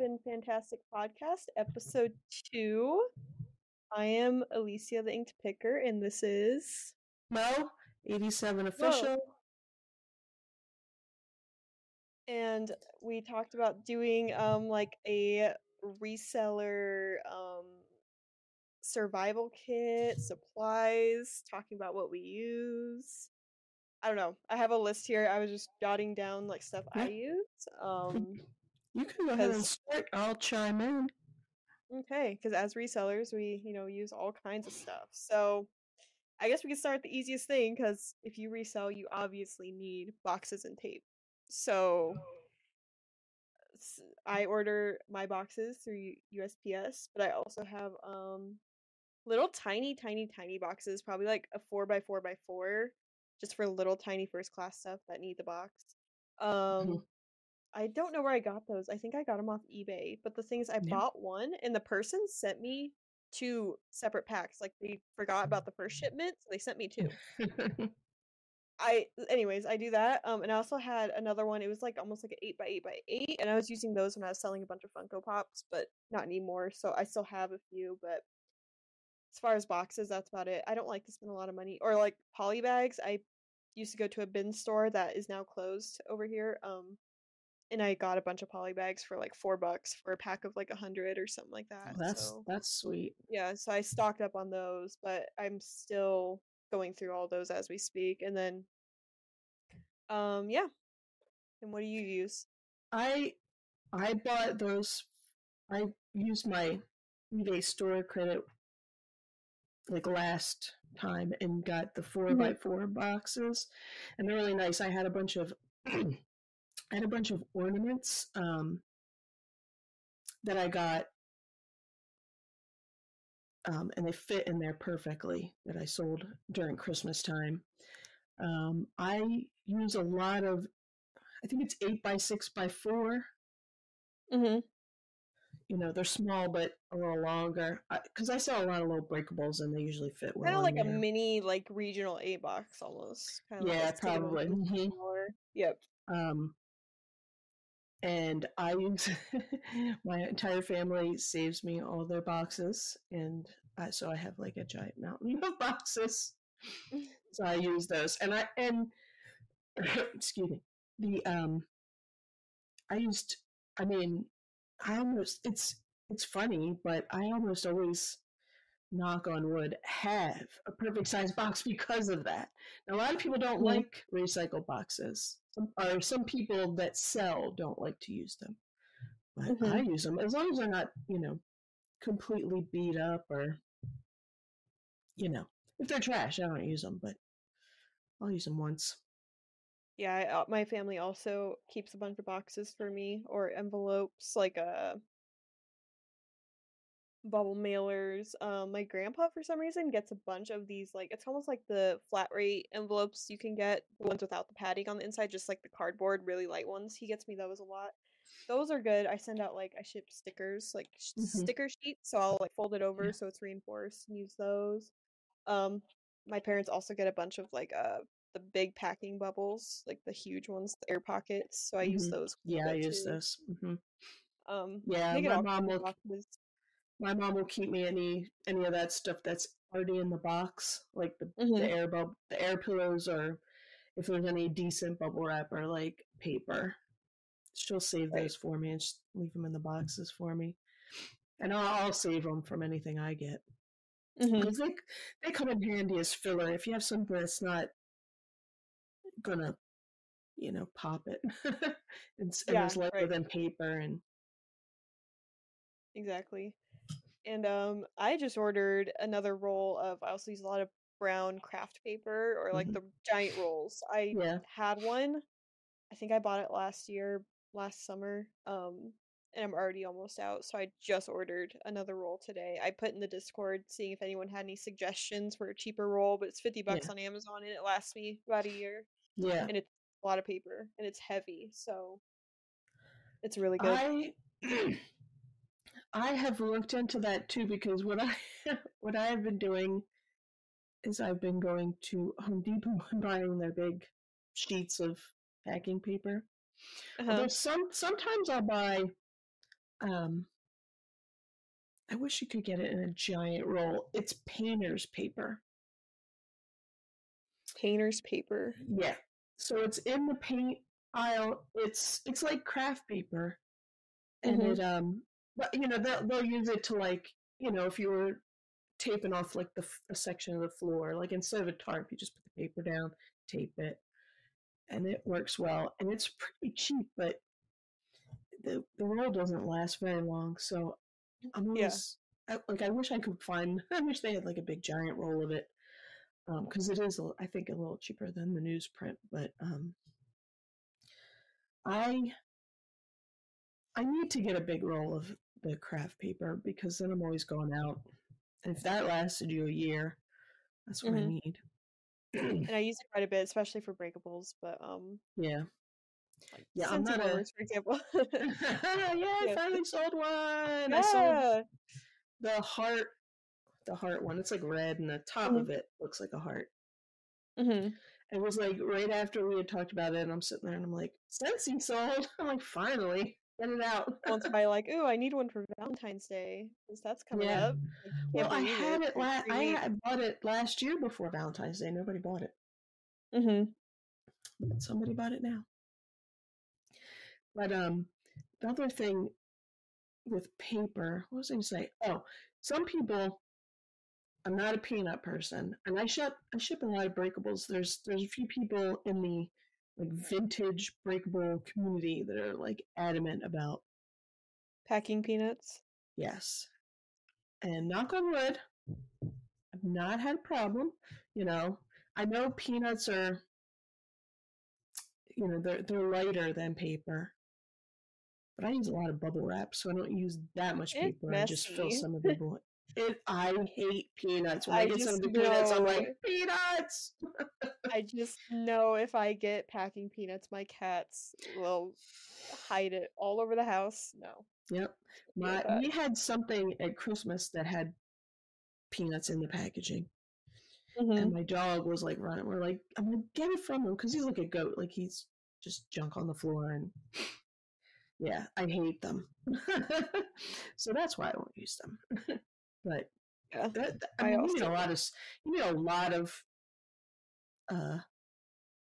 Flippin' Fantastic Podcast, episode two. I am Alicia the Inked Picker, and this is Mo, 87 official. and we talked about doing um like a reseller um survival kit, supplies, talking about what we use. I don't know. I have a list here. I was just jotting down like stuff I use. Um You can go ahead and start. I'll chime in. Okay, because as resellers, we you know use all kinds of stuff. So I guess we can start the easiest thing because if you resell, you obviously need boxes and tape. So I order my boxes through USPS, but I also have um little tiny, tiny, tiny boxes, probably like a four by four by four, just for little tiny first class stuff that need the box. Um, I don't know where I got those. I think I got them off eBay. But the thing is, I Yeah. bought one, and the person sent me two separate packs. Like they forgot about the first shipment, so they sent me two. I, anyways, I do that. Um, and I also had another one. It was like almost like an eight by eight by eight, and I was using those when I was selling a bunch of Funko Pops, but not anymore. So I still have a few, but as far as boxes, that's about it. I don't like to spend a lot of money or like poly bags. I used to go to a bin store that is now closed over here. Um, and I got a bunch of poly bags for like four bucks for a pack of like a hundred or something like that. that's so that's sweet. yeah, so I stocked up on those, but I'm still going through all those as we speak. And then, um, yeah. And what do you use? I I bought those. I used my eBay store credit like last time and got the 4 by four boxes, and they're really nice. I had a bunch of I had a bunch of ornaments um, that I got, um, and they fit in there perfectly. That I sold during Christmas time. Um, I use a lot of I think it's eight by six by four. Mm-hmm. You know, they're small but a little longer. Because I, sell a lot of little breakables, and they usually fit well. Kind of like a mini, like regional A box almost. Kind of Yeah, like probably. Mhm. smaller. Yep. Um, and I use my entire family saves me all their boxes, and I, so I have like a giant mountain of boxes. so I use those, and I and excuse me, the um, I used. I mean, I almost it's it's funny, but I almost always knock on wood have a perfect size box because of that. Now, a lot of people don't like recycled boxes, some, or some people that sell don't like to use them. But I use them as long as they're not, you know, completely beat up or, you know, if they're trash, I don't use them, but I'll use them once. Yeah, I, uh, my family also keeps a bunch of boxes for me or envelopes, like uh bubble mailers. Um, my grandpa for some reason gets a bunch of these, like it's almost like the flat rate envelopes you can get, the ones without the padding on the inside, just like the cardboard, really light ones. He gets me those a lot. Those are good. I send out like I ship stickers, like sh- Mhm. sticker sheets, so I'll like fold it over so it's reinforced and use those. Um, my parents also get a bunch of like uh the big packing bubbles, like the huge ones, the air pockets. So I use Mhm. those. Yeah, I use too. those. hmm Um, Yeah, my mom will boxes. My mom will keep me any any of that stuff that's already in the box, like the, Mhm. the air bub the air pillows or if there's any decent bubble wrap or like paper. She'll save Right. those for me and just leave them in the boxes for me. And I'll, I'll save them from anything I get. Because they, they come in handy as filler. If you have something that's not gonna, you know, pop it. and Yeah, it's lighter right. than paper and Exactly. And um, I just ordered another roll of. I also use a lot of brown craft paper or like Mhm. the giant rolls. I yeah. had one. I think I bought it last year, last summer. Um, and I'm already almost out, so I just ordered another roll today. I put in the Discord seeing if anyone had any suggestions for a cheaper roll, but it's fifty bucks Yeah. on Amazon and it lasts me about a year. Yeah. And it's a lot of paper and it's heavy, so it's really good. I I have looked into that too because what I what I have been doing is I've been going to Home Depot and buying their big sheets of packing paper. Uh-huh. Although some sometimes I'll buy um, I wish you could get it in a giant roll. It's painter's paper. Painter's paper. Yeah. So it's in the paint aisle. It's it's like craft paper, and Mhm. it um, but you know they'll they'll use it to like you know if you were taping off like the a section of the floor, like instead of a tarp, you just put the paper down, tape it, and it works well. And it's pretty cheap, but the the roll doesn't last very long. So I'm Yeah. always I, like I wish I could find. I wish they had like a big giant roll of it because it is i think a little cheaper than the newsprint. But um, I I need to get a big roll of the craft paper because then I'm always going out. And if that lasted you a year, that's what I Mhm. need. And I use it quite a bit, especially for breakables, but um yeah. like Yeah, I'm not a- for example. yeah, I finally sold one. I sold yeah. the heart, the heart one. It's like red, and the top Mhm. of it looks like a heart. Mm-hmm. It was like right after we had talked about it, and I'm sitting there and I'm like, Scentsy sold. I'm like, finally, get it out. Once I like, ooh, I need one for Valentine's Day because that's coming Yeah. up. Like, well, I had it. La- I had bought it last year before Valentine's Day. Nobody bought it. Mm-hmm. But somebody bought it now. But um, the other thing with paper, what was I going to say? Oh, some people. I'm not a peanut person, and I ship I ship a lot of breakables. There's there's a few people in the like vintage breakable community that are like adamant about Packing peanuts. yes, and knock on wood, I've not had a problem. You know, I know peanuts are, you know, they're they're lighter than paper, but I use a lot of bubble wrap, so I don't use that much paper. I just fill some of the. It, I hate peanuts. When I, I get some of the peanuts, I'm like peanuts. I just know if I get packing peanuts, my cats will hide it all over the house. No. Yep. My we had something at Christmas that had peanuts in the packaging. Mhm. and my dog was like running. We're like, I'm gonna get it from him because he's like a goat. Like he's just junk on the floor, and yeah, I hate them. so that's why I won't use them. but Yeah. that, that- I I mean, you need a lot of you need a lot of uh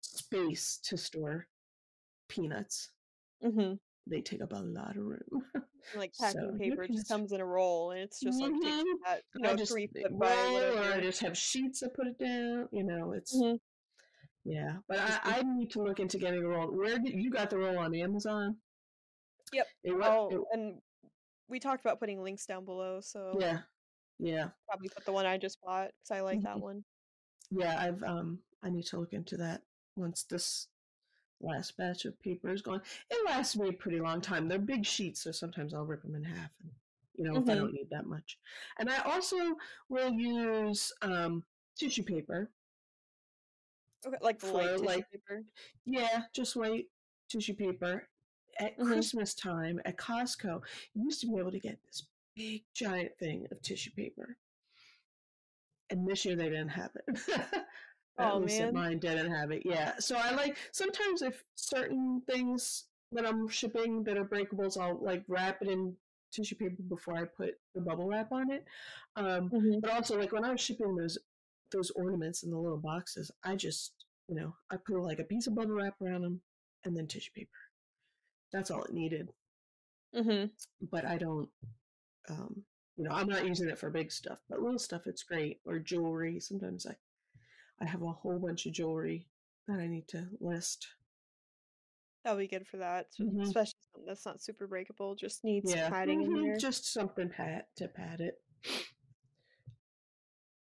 space to store peanuts. Mhm. They take up a lot of room. Like packing your paper just comes in a roll, and it's just like takes Mhm. that you I know just three foot by or I just have sheets that put it down. You know, it's Mhm. Yeah, but I, I need to look into getting a roll. Where did you got the roll on Amazon? Yep. It, Oh, it- and we talked about putting links down below, so yeah, yeah, probably put the one I just bought because I like that Mhm. one. yeah. I've um, I need to look into that once this last batch of paper is gone. It lasts me a pretty long time. They're big sheets, so sometimes I'll rip them in half, and you know if I Mhm. don't need that much. And I also will use um tissue paper. Okay, like For, like, paper. Yeah, just white tissue paper. At Mhm. Christmas time at Costco, you used to be able to get this big giant thing of tissue paper. And this year they didn't have it. at Oh, least man. mine didn't have it. Yeah. So I like sometimes if certain things that I'm shipping that are breakables, I'll like wrap it in tissue paper before I put the bubble wrap on it. Um, Mhm. but also like when I was shipping those those ornaments in the little boxes, I just you know I put like a piece of bubble wrap around them and then tissue paper. That's all it needed. Mhm. But I don't, um, you know, I'm not using it for big stuff, but little stuff it's great. Or jewelry. Sometimes I I have a whole bunch of jewelry that I need to list. That'll be good for that, Mhm. especially something that's not super breakable. Just needs Yeah, padding in mhm, there. just something pat to pad it.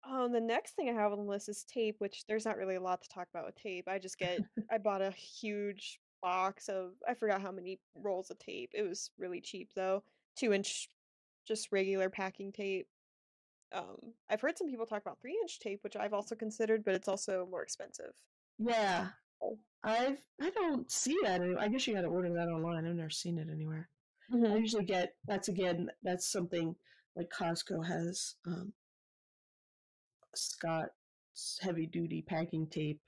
Um, the next thing I have on the list is tape, which there's not really a lot to talk about with tape. I just get, I bought a huge box of, I forgot how many rolls of tape. It was really cheap though, two inch, just regular packing tape. Um, I've heard some people talk about three inch tape, which I've also considered, but it's also more expensive. Yeah, Oh. I've I don't see that. Any, I guess you got to order that online. I've never seen it anywhere. I Mhm. usually get that's again that's something like Costco has um, Scotch heavy duty packing tape,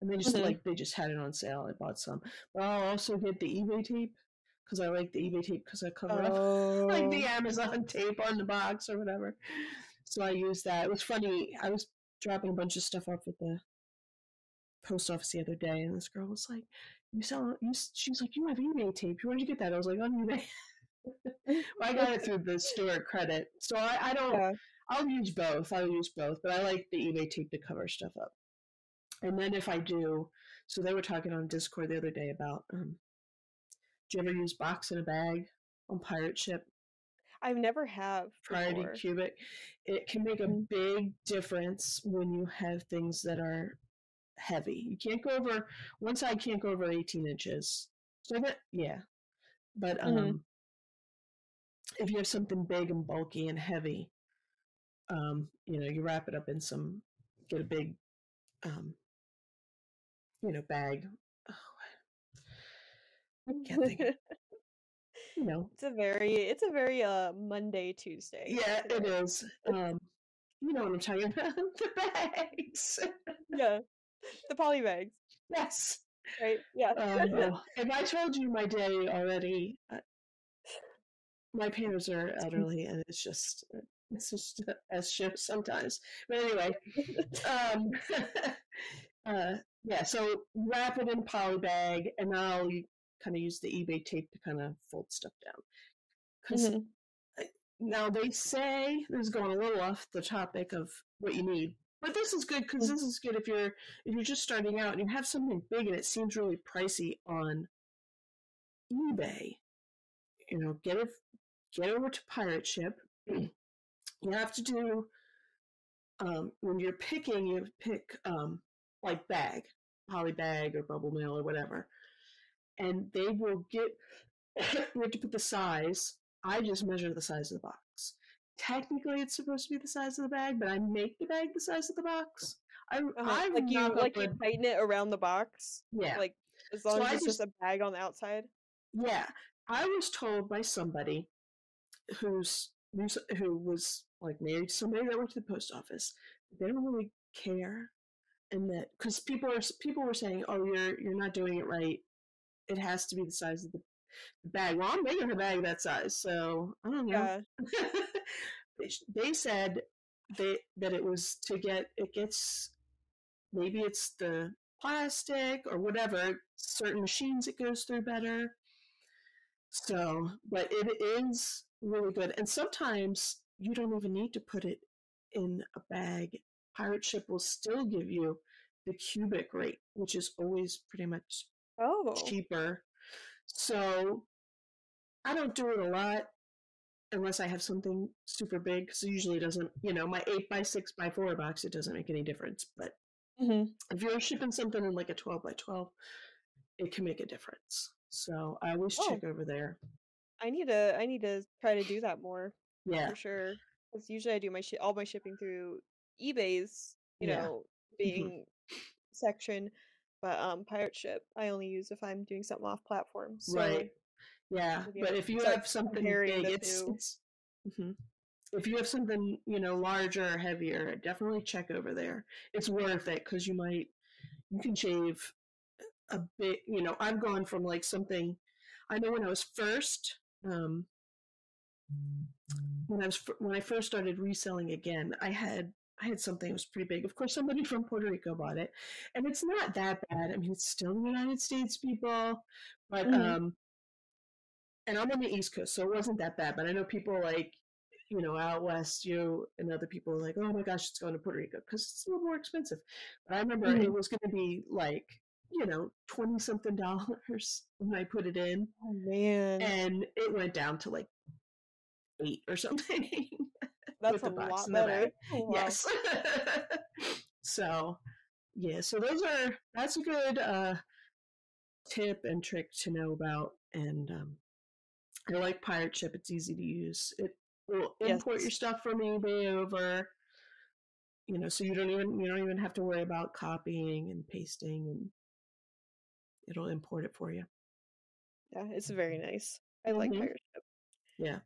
and they just Mhm. like they just had it on sale. I bought some, but I'll also get the eBay tape. Because I like the eBay tape because I cover up like the Oh. Amazon tape on the box or whatever. So I used that. It was funny. I was dropping a bunch of stuff off at the post office the other day, and this girl was like, "You sell?" You? s-" She was like, "You have eBay tape. Where'd you get that?" I was like, "On eBay." well, I got it through the store credit, so I, I don't. Yeah. I'll use both. I'll use both, but I like the eBay tape to cover stuff up. And then if I do, so they were talking on Discord the other day about, um, do you ever use box in a bag on Pirate Ship? I've never have Priority before. cubic. It can make a Mhm. big difference when you have things that are heavy. You can't go over one side can't go over 18 inches. So that yeah. But um Mhm. if you have something big and bulky and heavy, um, you know, you wrap it up in some get a big um you know, bag. Can't think of you know. It's a very it's a very uh Monday Tuesday Yeah, it is. Um you know what I'm talking about. the bags. Yeah. The poly bags, yes. right? Yeah. Oh, if I told you my day already, uh, my parents are elderly, and it's just it's just a shit sometimes. But anyway, um, uh, yeah. So wrap it in poly bag, and I'll kind of use the eBay tape to kind of fold stuff down. Because Mhm. now they say this is going a little off the topic of what you need, but this is good because Mm. this is good if you're if you're just starting out and you have something big and it seems really pricey on eBay. You know, get it get over to Pirate Ship. you have to do um, when you're picking, you pick um, like bag, poly bag or bubble mail or whatever, and they will get. you have to put the size. I just measure the size of the box. Technically, it's supposed to be the size of the bag, but I make the bag the size of the box. I, Uh-huh. I Like you like you tighten it around the box. yeah, Like as So long as I it's just just- a bag on the outside. Yeah, I was told by somebody who's who's- who was like married to somebody that worked at the post office. They don't really care, and that because people are people were saying, "Oh, you're you're not doing it right. It has to be the size of the, bag." Well, I'm making a bag that size, so I don't know. Yeah. they, they said they that it was to get it gets maybe it's the plastic or whatever certain machines it goes through better so but it is really good and sometimes you don't even need to put it in a bag Pirate Ship will still give you the cubic rate which is always pretty much Oh. cheaper. So I don't do it a lot unless I have something super big. Because usually it doesn't, you know, my eight by six by four box, it doesn't make any difference. But hmm if you're shipping something in like a twelve by twelve, it can make a difference. So I always Oh. check over there. I need to I need to try to do that more Yeah, for sure. Because usually I do my shi all my shipping through eBay's, you Yeah. know, being section, but um Pirate Ship I only use if I'm doing something off platform. So right. Yeah, but if you have something big, it's, it's mhm. if you have something you know larger or heavier, definitely check over there. It's worth it because you might you can shave a bit. You know, I've gone from like something. I know when I was first, um, when I was when I first started reselling again, I had I had something that was pretty big. Of course, somebody from Puerto Rico bought it, and it's not that bad. I mean, it's still the United States people, but Mhm. um, and I'm on the East Coast, so it wasn't that bad. But I know people like you know out west, you and other people are like, oh my gosh, it's going to Puerto Rico because it's a little more expensive. But I remember Mhm. it was going to be like you know twenty something dollars when I put it in, Oh man, and it went down to like eight or something. that's the a lot better. Wow. Yes. so, yeah, so those are that's a good uh, tip and trick to know about. And um, I like Pirate Ship; it's easy to use. It will import your stuff from eBay over. You know, so you don't even you don't even have to worry about copying and pasting, and it'll import it for you. Yeah, it's very nice. I like Mhm. Pirate Ship. Yeah.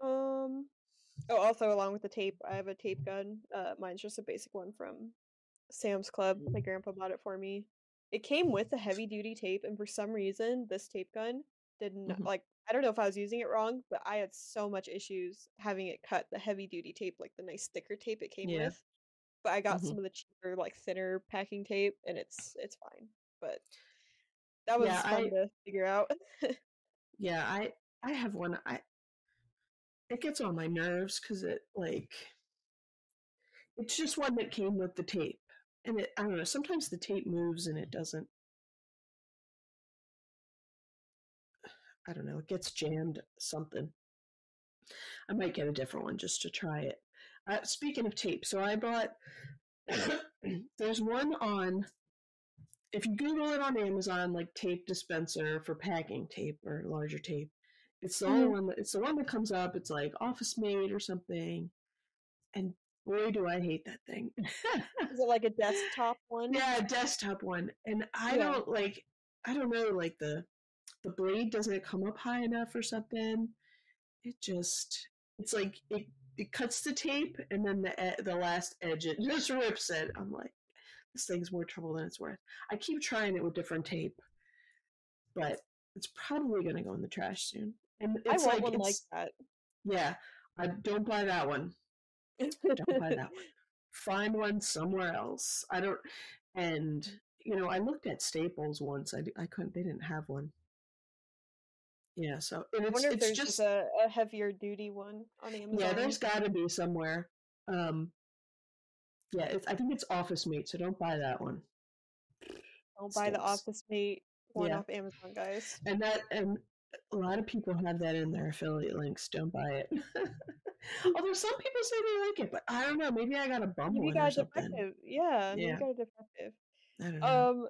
Um. Oh, also along with the tape, I have a tape gun. Uh, mine's just a basic one from Sam's Club. My grandpa bought it for me. It came with a heavy duty tape, and for some reason, this tape gun didn't Mhm. like I don't know if I was using it wrong, but I had so much issues having it cut the heavy duty tape, like the nice thicker tape it came Yeah. with. But I got Mhm. some of the cheaper, like thinner packing tape, and it's it's fine. But that was Yeah, fun I to figure out. yeah, I I have one I it gets on my nerves cuz it like it's just one that came with the tape. And it I don't know, sometimes the tape moves and it doesn't I don't know, it gets jammed something. I might get a different one just to try it. Uh, speaking of tape, so I bought there's one on if you Google it on Amazon, like tape dispenser for packing tape or larger tape, it's the only Mhm. one that it's the one that comes up. It's like Office Mate or something, and boy, do I hate that thing. Is it like a desktop one? yeah, a desktop one, and I Yeah. don't like. I don't know, like the the blade doesn't come up high enough or something. It just it's like it it cuts the tape and then the the last edge it just rips it. I'm like, this thing's more trouble than it's worth. I keep trying it with different tape, but it's probably gonna go in the trash soon. And I it's want like one like that. yeah. I don't buy that one. Don't buy that one. Find one somewhere else. I don't. And you know, I looked at Staples once. I, I couldn't. They didn't have one. Yeah. So and I it's wonder if it's there's just a, a heavier duty one on Amazon. yeah. There's got to be somewhere. Um. Yeah. It's, I think it's Office Mate. So don't buy that one. Don't buy the. Office Mate one Yeah. off Amazon, guys. And that and a lot of people have that in their affiliate links. Don't buy it. Although some people say they like it, but I don't know. Maybe I got a bum Maybe you or got something. defective. Yeah, you got a defective. I don't know. Um,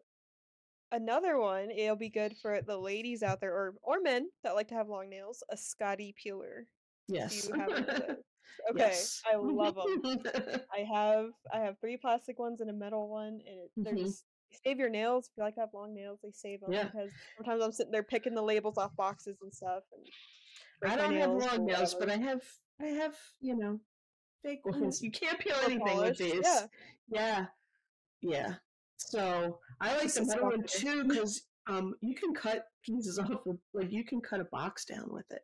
another one. It'll be good for the ladies out there, or or men that like to have long nails. A Scotty Peeler. Do yes. you have one of those? Okay, Yes. I love them. I have I have three plastic ones and a metal one, and it, they're Mhm. just save your nails. If you like to have long nails, they save them Yeah. because sometimes I'm sitting there picking the labels off boxes and stuff. And I don't have long nails, but. I have I have you know fake Mhm. ones. You can't peel Or anything with these. yeah. yeah, yeah. So I like the metal one too because um you can cut pieces off of like you can cut a box down with it.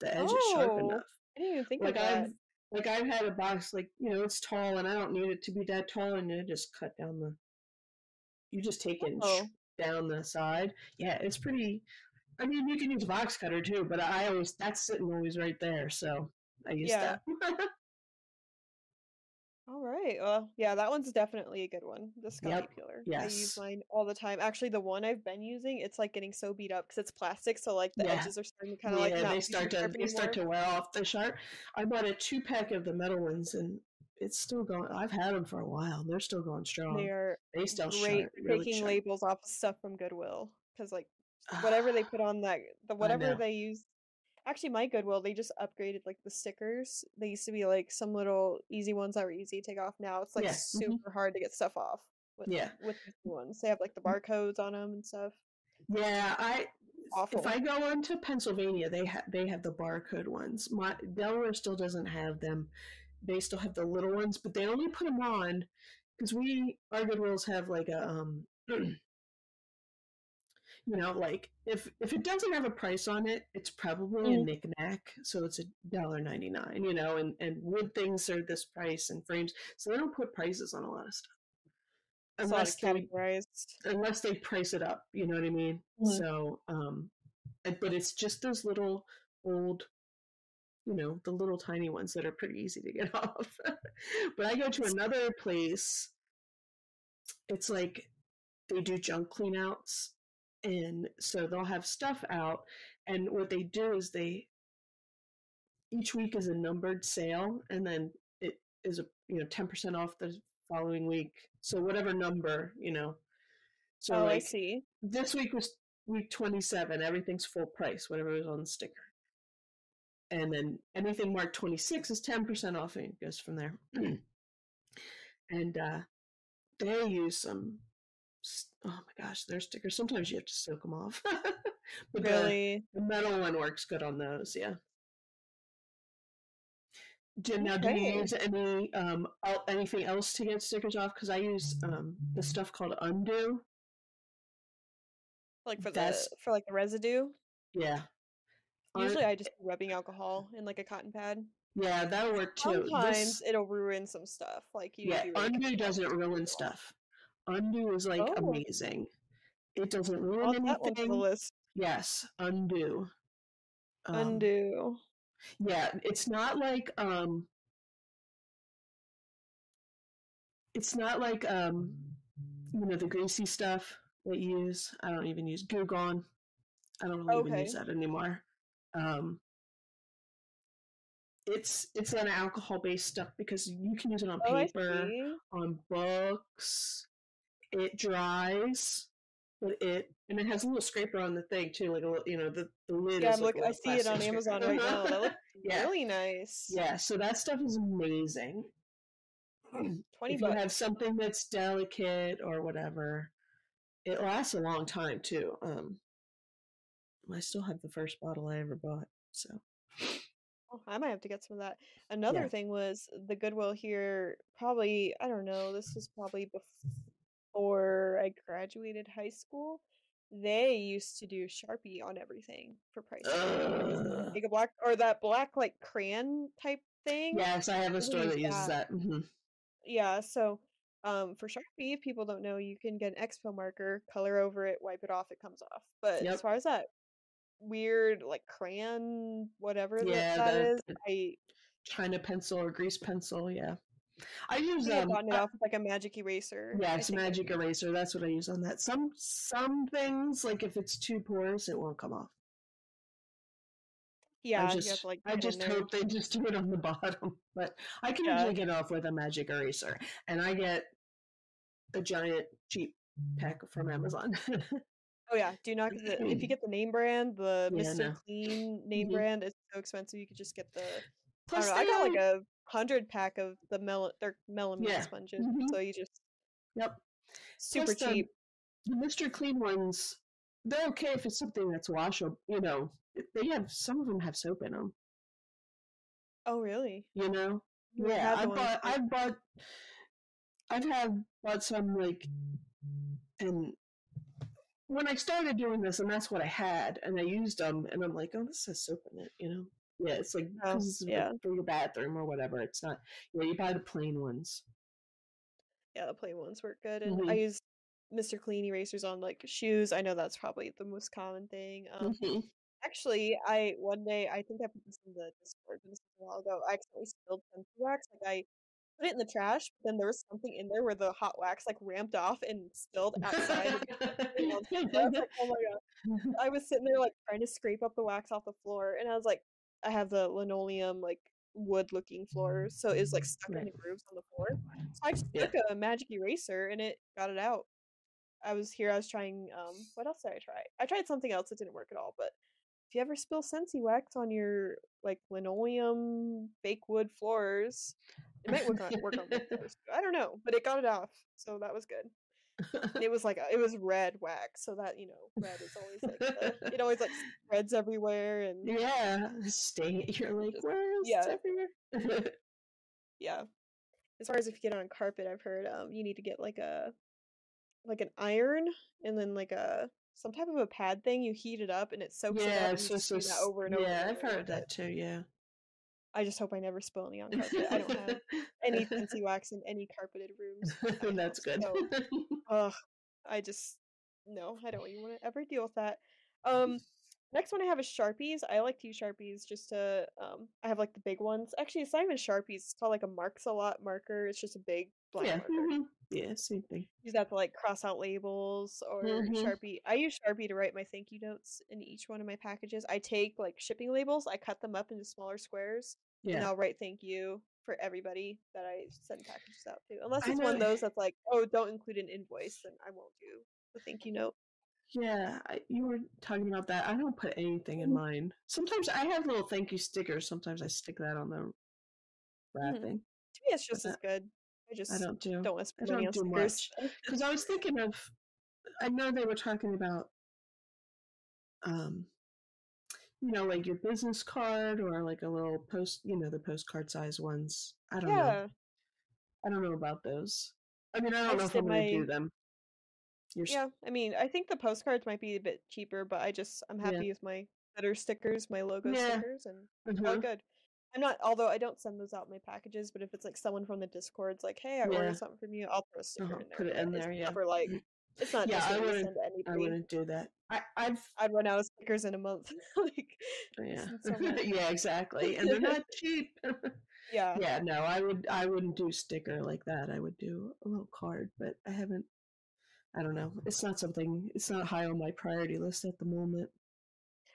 The edge is sharp Oh, enough. I didn't even think Like of that. I've like I've had a box like you know it's tall and I don't need it to be that tall and you just cut down the. You just take it Oh, down the side. Yeah, it's pretty. I mean, you can use a box cutter too, but I always that's sitting always right there, so I use Yeah. that. all right. Well, yeah, that one's definitely a good one. The Scotty Yep, peeler. I use mine all the time. Actually, the one I've been using, it's like getting so beat up because it's plastic, so like the Yeah. edges are starting to kind of like yeah, not they start to they start to wear off the sharp. I bought a two pack of the metal ones, and it's still going. I've had them for a while. They're still going strong. They're They still great sharp, really taking labels off of stuff from Goodwill because like whatever they put on that the whatever they use actually my goodwill they just upgraded like the stickers they used to be like some little easy ones that were easy to take off now it's like Yeah, mhm. super hard to get stuff off with Yeah. with new ones they have like the barcodes on them and stuff Yeah, I awful if I go into Pennsylvania, they have they have the barcode ones. My Delaware still doesn't have them. They still have the little ones, but they only put them on because we our Goodwills have like a um, you know, like if if it doesn't have a price on it, it's probably a Mm. knickknack, so it's a dollar ninety nine. You know, and and wood things are this price and frames, so they don't put prices on a lot of stuff unless they unless they price it up you know what i mean Mhm. so um but it's just those little old you know the little tiny ones that are pretty easy to get off. But i go to another place. It's like they do junk cleanouts. and so they'll have stuff out and what they do is they each week is a numbered sale and then it is a you know 10% off the following week. So whatever number you know. So oh i see. this week was week 27 everything's full price whatever was on the sticker and then anything marked 26 is 10% off and it goes from there and uh they use some oh my gosh their stickers sometimes you have to soak them off but the, really the metal one works good on those yeah do, now, do you use any um anything else to get stickers off? Because I use um the stuff called un-du. like for the for like the residue Yeah. Usually, I just rubbing alcohol in like a cotton pad. yeah, that'll work too. Sometimes This, it'll ruin some stuff. Like you yeah, do. un-du doesn't ruin stuff. un-du is like Oh. amazing. It doesn't ruin I'll that the anything. Yes, un-du. Um, un-du. Yeah, it's not like um it's not like um you know the greasy stuff that you use. I don't even use Goo Gone. I don't really even use that anymore. Um it's it's an alcohol based stuff because you can use it on Oh, paper, on books. It dries, but it and it has a little scraper on the thing too, like a little, you know the the lid Yeah, I'm like look. I see it on plastic Amazon scraper. right now. That looks Yeah. really nice. Yeah, so that stuff is amazing. Twenty if you have something that's delicate or whatever, it lasts a long time too. Um, I still have the first bottle I ever bought, so Oh, I might have to get some of that. Another Yeah. thing was the Goodwill here. Probably I don't know. This was probably before I graduated high school. They used to do Sharpie on everything for price. Ugh. Like a black or that black like crayon type thing. yes, I have a store that uses that. that. hmm Yeah, so um for Sharpie, if people don't know, you can get an expo marker, color over it, wipe it off, it comes off. But as far as that weird like crayon whatever Yeah, that, that is, I China pencil or grease pencil. Yeah, I use um. gotten it off with like a magic eraser. yeah, it's a magic eraser. That's what I use on that. Some some things like if it's too porous, it won't come off. Yeah, I just like I just there. hope they just do it on the bottom. But I can Yeah. usually get off with a magic eraser. And I get a giant cheap pack from Amazon. Oh yeah, do not get the if you get the name brand, the Yeah, Mr. no. Clean name Mhm. brand is so expensive. You could just get the I Plus don't know. I got like a hundred pack of the mel they're melamine Yeah. sponges, Mhm. so you just Yep. super Plus cheap. The Mr. Clean ones, they're okay if it's something that's washable. You know, they have some of them have soap in them. Oh really? You know, You yeah. I the bought. I've bought. I've had bought some like, and when I started doing this, and that's what I had, and I used them, and I'm like, oh, this has soap in it. You know, yeah, it's like Oh, it's like yeah. for your bathroom or whatever. It's not. You know, you buy the plain ones. Yeah, the plain ones work good, and Mhm. I use Mr. Clean erasers on like shoes. I know that's probably the most common thing. Um, Mhm. actually, I one day I think I put this in the Discord this a while ago. I accidentally spilled Scentsy wax. Like I put it in the trash, but then there was something in there where the hot wax like ramped off and spilled outside. of the thing on the floor. I was like, oh my god! I was sitting there like trying to scrape up the wax off the floor, and I was like, I have the linoleum like wood looking floors, so it was like stuck in the grooves on the floor. So I just Yeah. took a magic eraser and it got it out. I was here. I was trying. Um, what else did I try? I tried something else that didn't work at all. But if you ever spill Scentsy wax on your like linoleum fake wood floors, it might work on work on floors. I don't know, but it got it off, so that was good. And it was like a, it was red wax, so that you know, red is always like the, it always like spreads everywhere, and yeah, stay. You're like, where is yeah. everywhere? yeah. As far as if you get on carpet, I've heard um you need to get like a like an iron and then like a some type of a pad thing. You heat it up and it soaks it up. yeah, And it's you just just that over and over. Yeah, I've heard that too. Yeah. I just hope I never spill any on carpet. I don't have any fancy wax in any carpeted rooms. That's good. so, Ugh, I just no, I don't even want to ever deal with that. Um, next one I have is Sharpies. I like to use Sharpies just to um. I have like the big ones. Actually, it's not even Sharpies. It's called like a Marks a Lot marker. It's just a big black yeah. marker. mhm, Yeah, same thing. Use that to like cross out labels or Mhm. Sharpie. I use Sharpie to write my thank you notes in each one of my packages. I take like shipping labels, I cut them up into smaller squares, and I'll write thank you for everybody that I send packages out to. Unless it's one of those that's like, oh, don't include an invoice, then I won't do the thank you note. Yeah, I, you were talking about that. I don't put anything in Mhm. mine. Sometimes I have little thank you stickers. Sometimes I stick that on the Mhm. wrapping. To me, it's just as that- good. I just I don't do. don't want to I spend money on don't do stickers. Because I was thinking of, I know they were talking about, um, you know, like your business card or like a little post, you know, the postcard size ones. I don't know. I don't know about those. I mean, I I don't know if I'm did going to my- do them. You're yeah. I mean, I think the postcards might be a bit cheaper, but I just I'm Yeah. happy with my glitter stickers, my logo Yeah. stickers, and all Mhm. good. I'm not, although I don't send those out in my packages, but if it's like someone from the Discord's like, "Hey, I Yeah. ordered something from you," I'll throw a sticker Uh-huh, in there. put it in there, yeah. Never like it's not Yeah, I wouldn't- I wouldn't do that. I, I've I'd run out of stickers in a month. like, oh, yeah, Since yeah, exactly, and they're not cheap. yeah, yeah, no, I would I wouldn't do sticker like that. I would do a little card, but I haven't. I don't know. It's not something. It's not high on my priority list at the moment.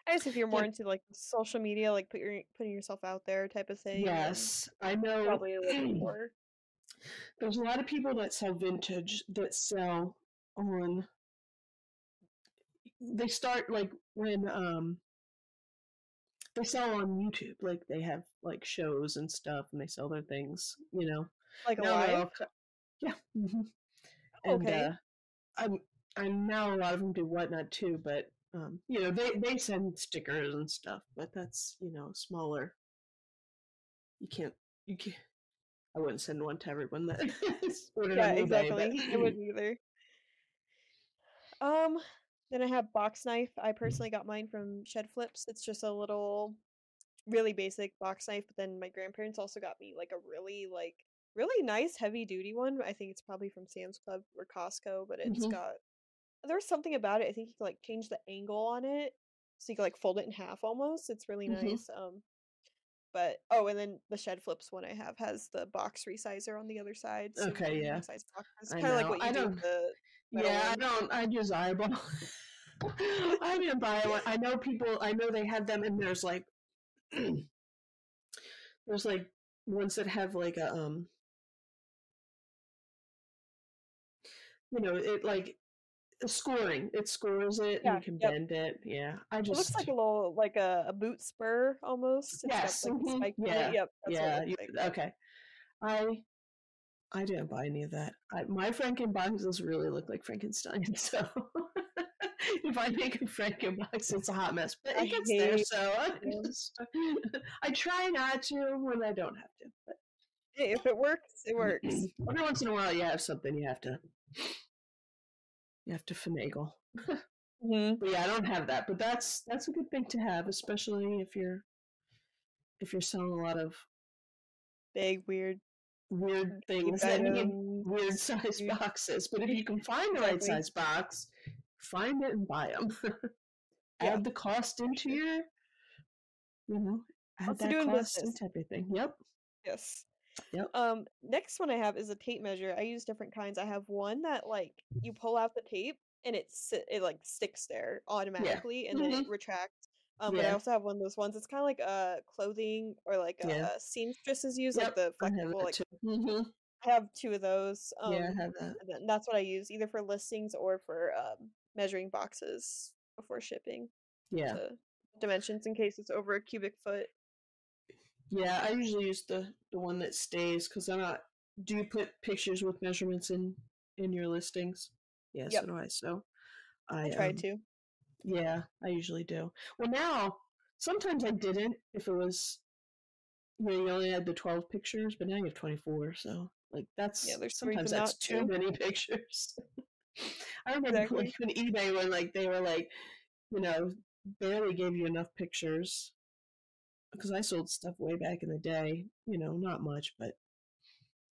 I guess if you're more Yeah. into like social media, like put your putting yourself out there type of thing. Yes, I know. probably a little more. There's a lot of people that sell vintage that sell on. They start like when um. They sell on YouTube, like they have like shows and stuff, and they sell their things. You know. Like a Now they're live. all co- yeah. hmm And Okay. uh, I'm and now a lot of them do whatnot too, but um, you know they they send stickers and stuff, but that's you know smaller. You can't you can't. I wouldn't send one to everyone that ordered Yeah, on eBay, exactly. but- I wouldn't either. Um, then I have box knife. I personally got mine from Shed Flips. It's just a little, really basic box knife. But then my grandparents also got me like a really like really nice heavy duty one. I think it's probably from Sam's Club or Costco, but it's Mhm. got there's something about it. I think you can like change the angle on it, so you can like fold it in half almost. It's really Mhm. nice. Um, but oh, and then the Shed Flips one I have has the box resizer on the other side. so Okay, yeah. resize boxes. I Kind of like what you I do don't- the yeah, I don't. I use eyeball. I didn't buy one. I know people. I know they have them, and there's like, there's like ones that have like a um, you know, it like scoring. It scores it, Yeah, and you can yep. bend it. Yeah, I It just looks like a little like a, a boot spur almost. Yes, got like mhm, spike yeah. Yep. Yeah. You, okay, I I didn't buy any of that. I, my Franken boxes really look like Frankenstein. So if I make a Franken box, it's a hot mess. But I it gets there, so I just I try not to when I don't have to. But Hey, if it works, it works. every once in a while, you have something you have to you have to finagle. hmm But yeah, I don't have that. But that's that's a good thing to have, especially if you're if you're selling a lot of Big weird weird things that need weird size mm-hmm. boxes. But if you can find the right Exactly. size box, find it and buy them. Yeah. add the cost into your, you know, add Cost of that cost into everything. Yep. Yes. Yep. Um, next one I have is a tape measure. I use different kinds. I have one that like you pull out the tape and it it like sticks there automatically and then it mm-hmm. retracts. Um, but I also have one of those ones. It's kind of like uh clothing or like uh, Yeah. seamstresses use like Yep, the I have flexible. that Like too. hmm I have two of those. Um, yeah, I have that. and that's what I use either for listings or for um measuring boxes before shipping. Yeah. dimensions in case it's over a cubic foot. Yeah, I usually use the the one that stays because I'm not. Do you put pictures with measurements in in your listings? Yes, Yep. so do I. So I I tried um, to. Yeah, I usually do. Well, now sometimes I didn't if it was you know you only had the twelve pictures, but now you have twenty four. So like that's Yeah, there's sometimes that's not too many pictures. I remember Exactly. like when eBay when like they were like you know barely gave you enough pictures because I sold stuff way back in the day. You know, not much, but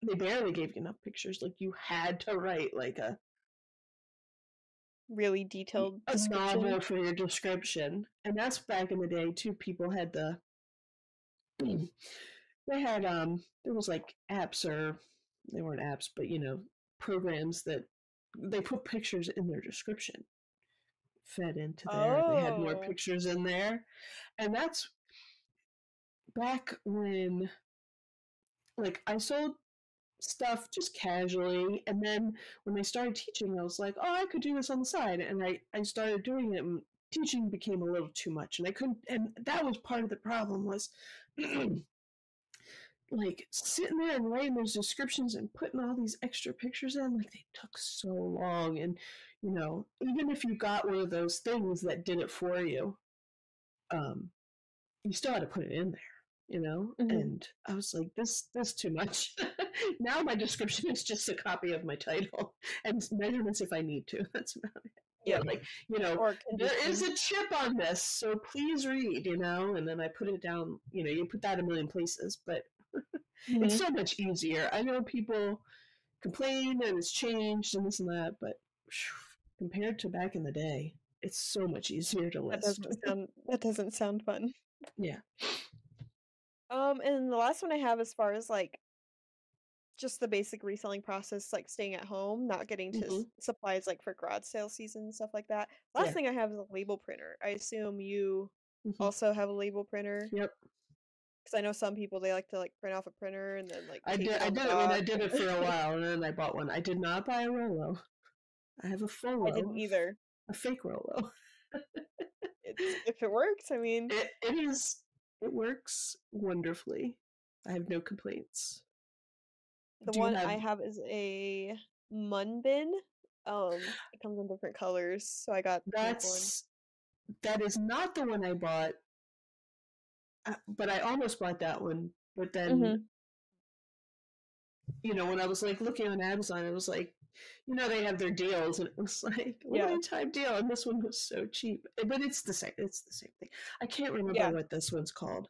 they barely gave you enough pictures. Like you had to write like a Really detailed a description. novel for your description, and that's back in the day too. People had the they had um there was like apps or they weren't apps, but you know programs that they put pictures in their description fed into there. They had more Oh. pictures in there, and that's back when like I sold stuff just casually and then when I started teaching i was like oh i could do this on the side and i i started doing it and teaching became a little too much and i couldn't and that was part of the problem was like sitting there and writing those descriptions and putting all these extra pictures in like they took so long and you know even if you got one of those things that did it for you um you still had to put it in there you know Mhm. and i was like this this too much now my description is just a copy of my title and measurements if i need to that's about it Yeah, like you know, there is a chip on this, so please read. You know, and then I put it down. You know, you put that a million places, but Mhm. it's so much easier. I know people complain and it's changed and this and that, but phew, compared to back in the day, it's so much easier to That list. doesn't sound that doesn't sound fun. Yeah. Um, and the last one I have as far as like just the basic reselling process, like staying at home, not getting to s- Mhm. supplies like for garage sale season and stuff like that. Last Yeah. thing I have is a label printer. I assume you Mhm. also have a label printer Yep. because I know some people they like to like print off a printer and then like I did. it I did. I mean, I did it for a while, and then I bought one. I did not buy a Rollo. I have a full I didn't either. a fake Rollo. If it works, I mean, It, it is. It works wonderfully. I have no complaints. The Do one I have is a Munbyn. Um, it comes in different colors, so I got one. That's that is not the one I bought, uh, but I almost bought that one. But then, Mhm. you know, when I was like looking on Amazon, it was like, you know, they have their deals, and it was like Yeah. limited time deal, and this one was so cheap. But it's the same. It's the same thing. I can't remember Yeah. what this one's called.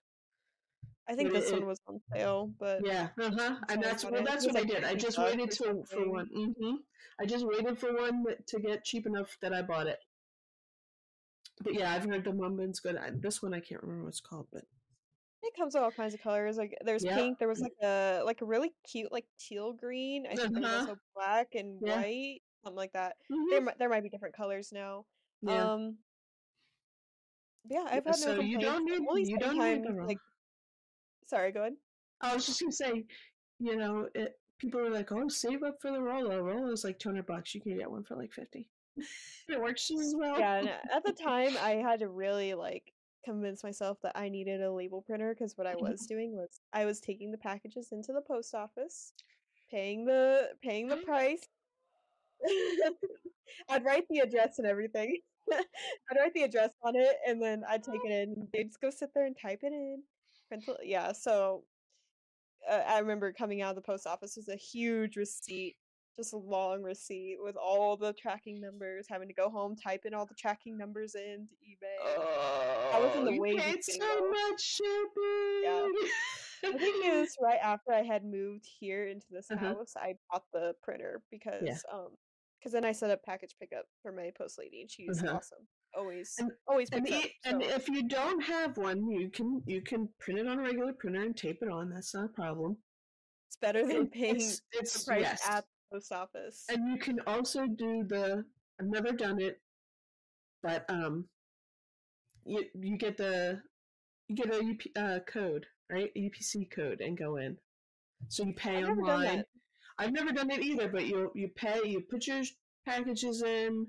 I think this it- one was on sale, but Yeah, uh huh. And I well, that's what I did. I just waited till for one. hmm I just waited for one to get cheap enough that I bought it. But yeah, I've heard the Munbyn's good. I, this one I can't remember what it's called, but it comes in all kinds of colors. Like there's Yeah. pink. There was like a like a really cute like teal green. I think there was Uh-huh. also black and Yeah. white, something like that. Mhm. There there might be different colors now. yeah. Um, yeah, I've had no so you don't need Only you don't need sometimes, the Rollo. like. Sorry, go ahead. I was just gonna say, you know, it, people are like, "Oh, save up for the Rollo. Rollo's like two hundred bucks. You can get one for like fifty. it works just as well." Yeah, and at the time, I had to really like convince myself that I needed a label printer because what I Mm-hmm. was doing was I was taking the packages into the post office, paying the paying the price. I'd write the address and everything. I'd write the address on it, and then I'd take it in. They'd just go sit there and type it in. Yeah, so uh, I remember coming out of the post office was a huge receipt, just a long receipt with all the tracking numbers. Having to go home, type in all the tracking numbers into eBay. Oh, was in the you way paid so much shipping. Yeah. I think it was right after I had moved here into this Uh-huh. house. I bought the printer because um because then I set up package pickup for my post lady and she's Uh-huh. awesome. Always And- always And, up. e- and if you don't have one, you can you can print it on a regular printer and tape it on. That's not a problem. it's better than It- paying it's, the it's price yes. at the post office. and you can also do the. I've never done it, but um, you you get the you get a UP, uh, code right, a UPC code, and go in. So you pay I've never online. that. I've never done it either, but you you pay, you put your packages in,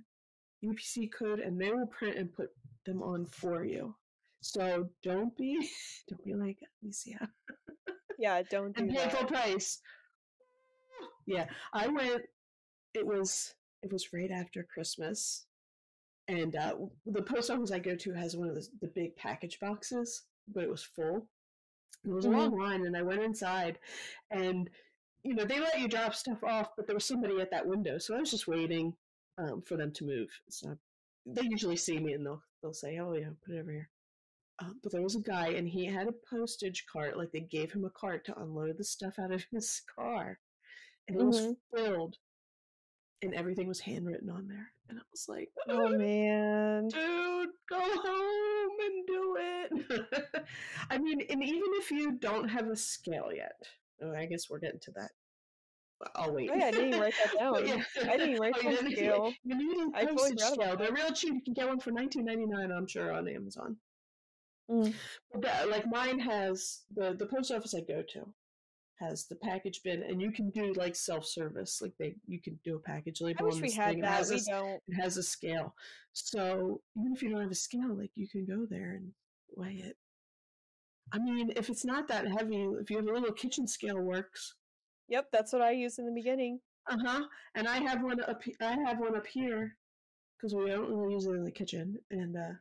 UPC code, and they will print and put them on for you. So don't be don't be like Alicia Yeah, don't do and pay full price. Yeah, I went. It was it was right after Christmas, and uh, the post office I go to has one of the, the big package boxes, but it was full. There was a long line, and I went inside, and you know they let you drop stuff off, but there was somebody at that window, so I was just waiting um, for them to move. So they usually see me, and they'll they'll say, "Oh yeah, put it over here." Uh, but there was a guy, and he had a postage cart. Like they gave him a cart to unload the stuff out of his car, and it was Mhm. filled, and everything was handwritten on there. And I was like, Oh man. dude, go home and do it. I mean, and even if you don't have a scale yet, oh, I guess we're getting to that. I'll wait. Oh yeah, I didn't write that down. I didn't write Oh, you down didn't? scale. You need a I postage scale. They're real cheap. You can get one for nineteen ninety nine. I'm sure on Amazon. Mm. But that- like mine has the the post office I go to has the package bin, and you can do like self service. Like they, you can do a package label. I wish on we had thing. It that. has We a, don't. it has a scale. So even if you don't have a scale, like you can go there and weigh it. I mean, if it's not that heavy, if you have a little kitchen scale, works. Yep, that's what I used in the beginning. Uh huh. And I have one up. I have one up here because we don't really use it in the kitchen. And uh,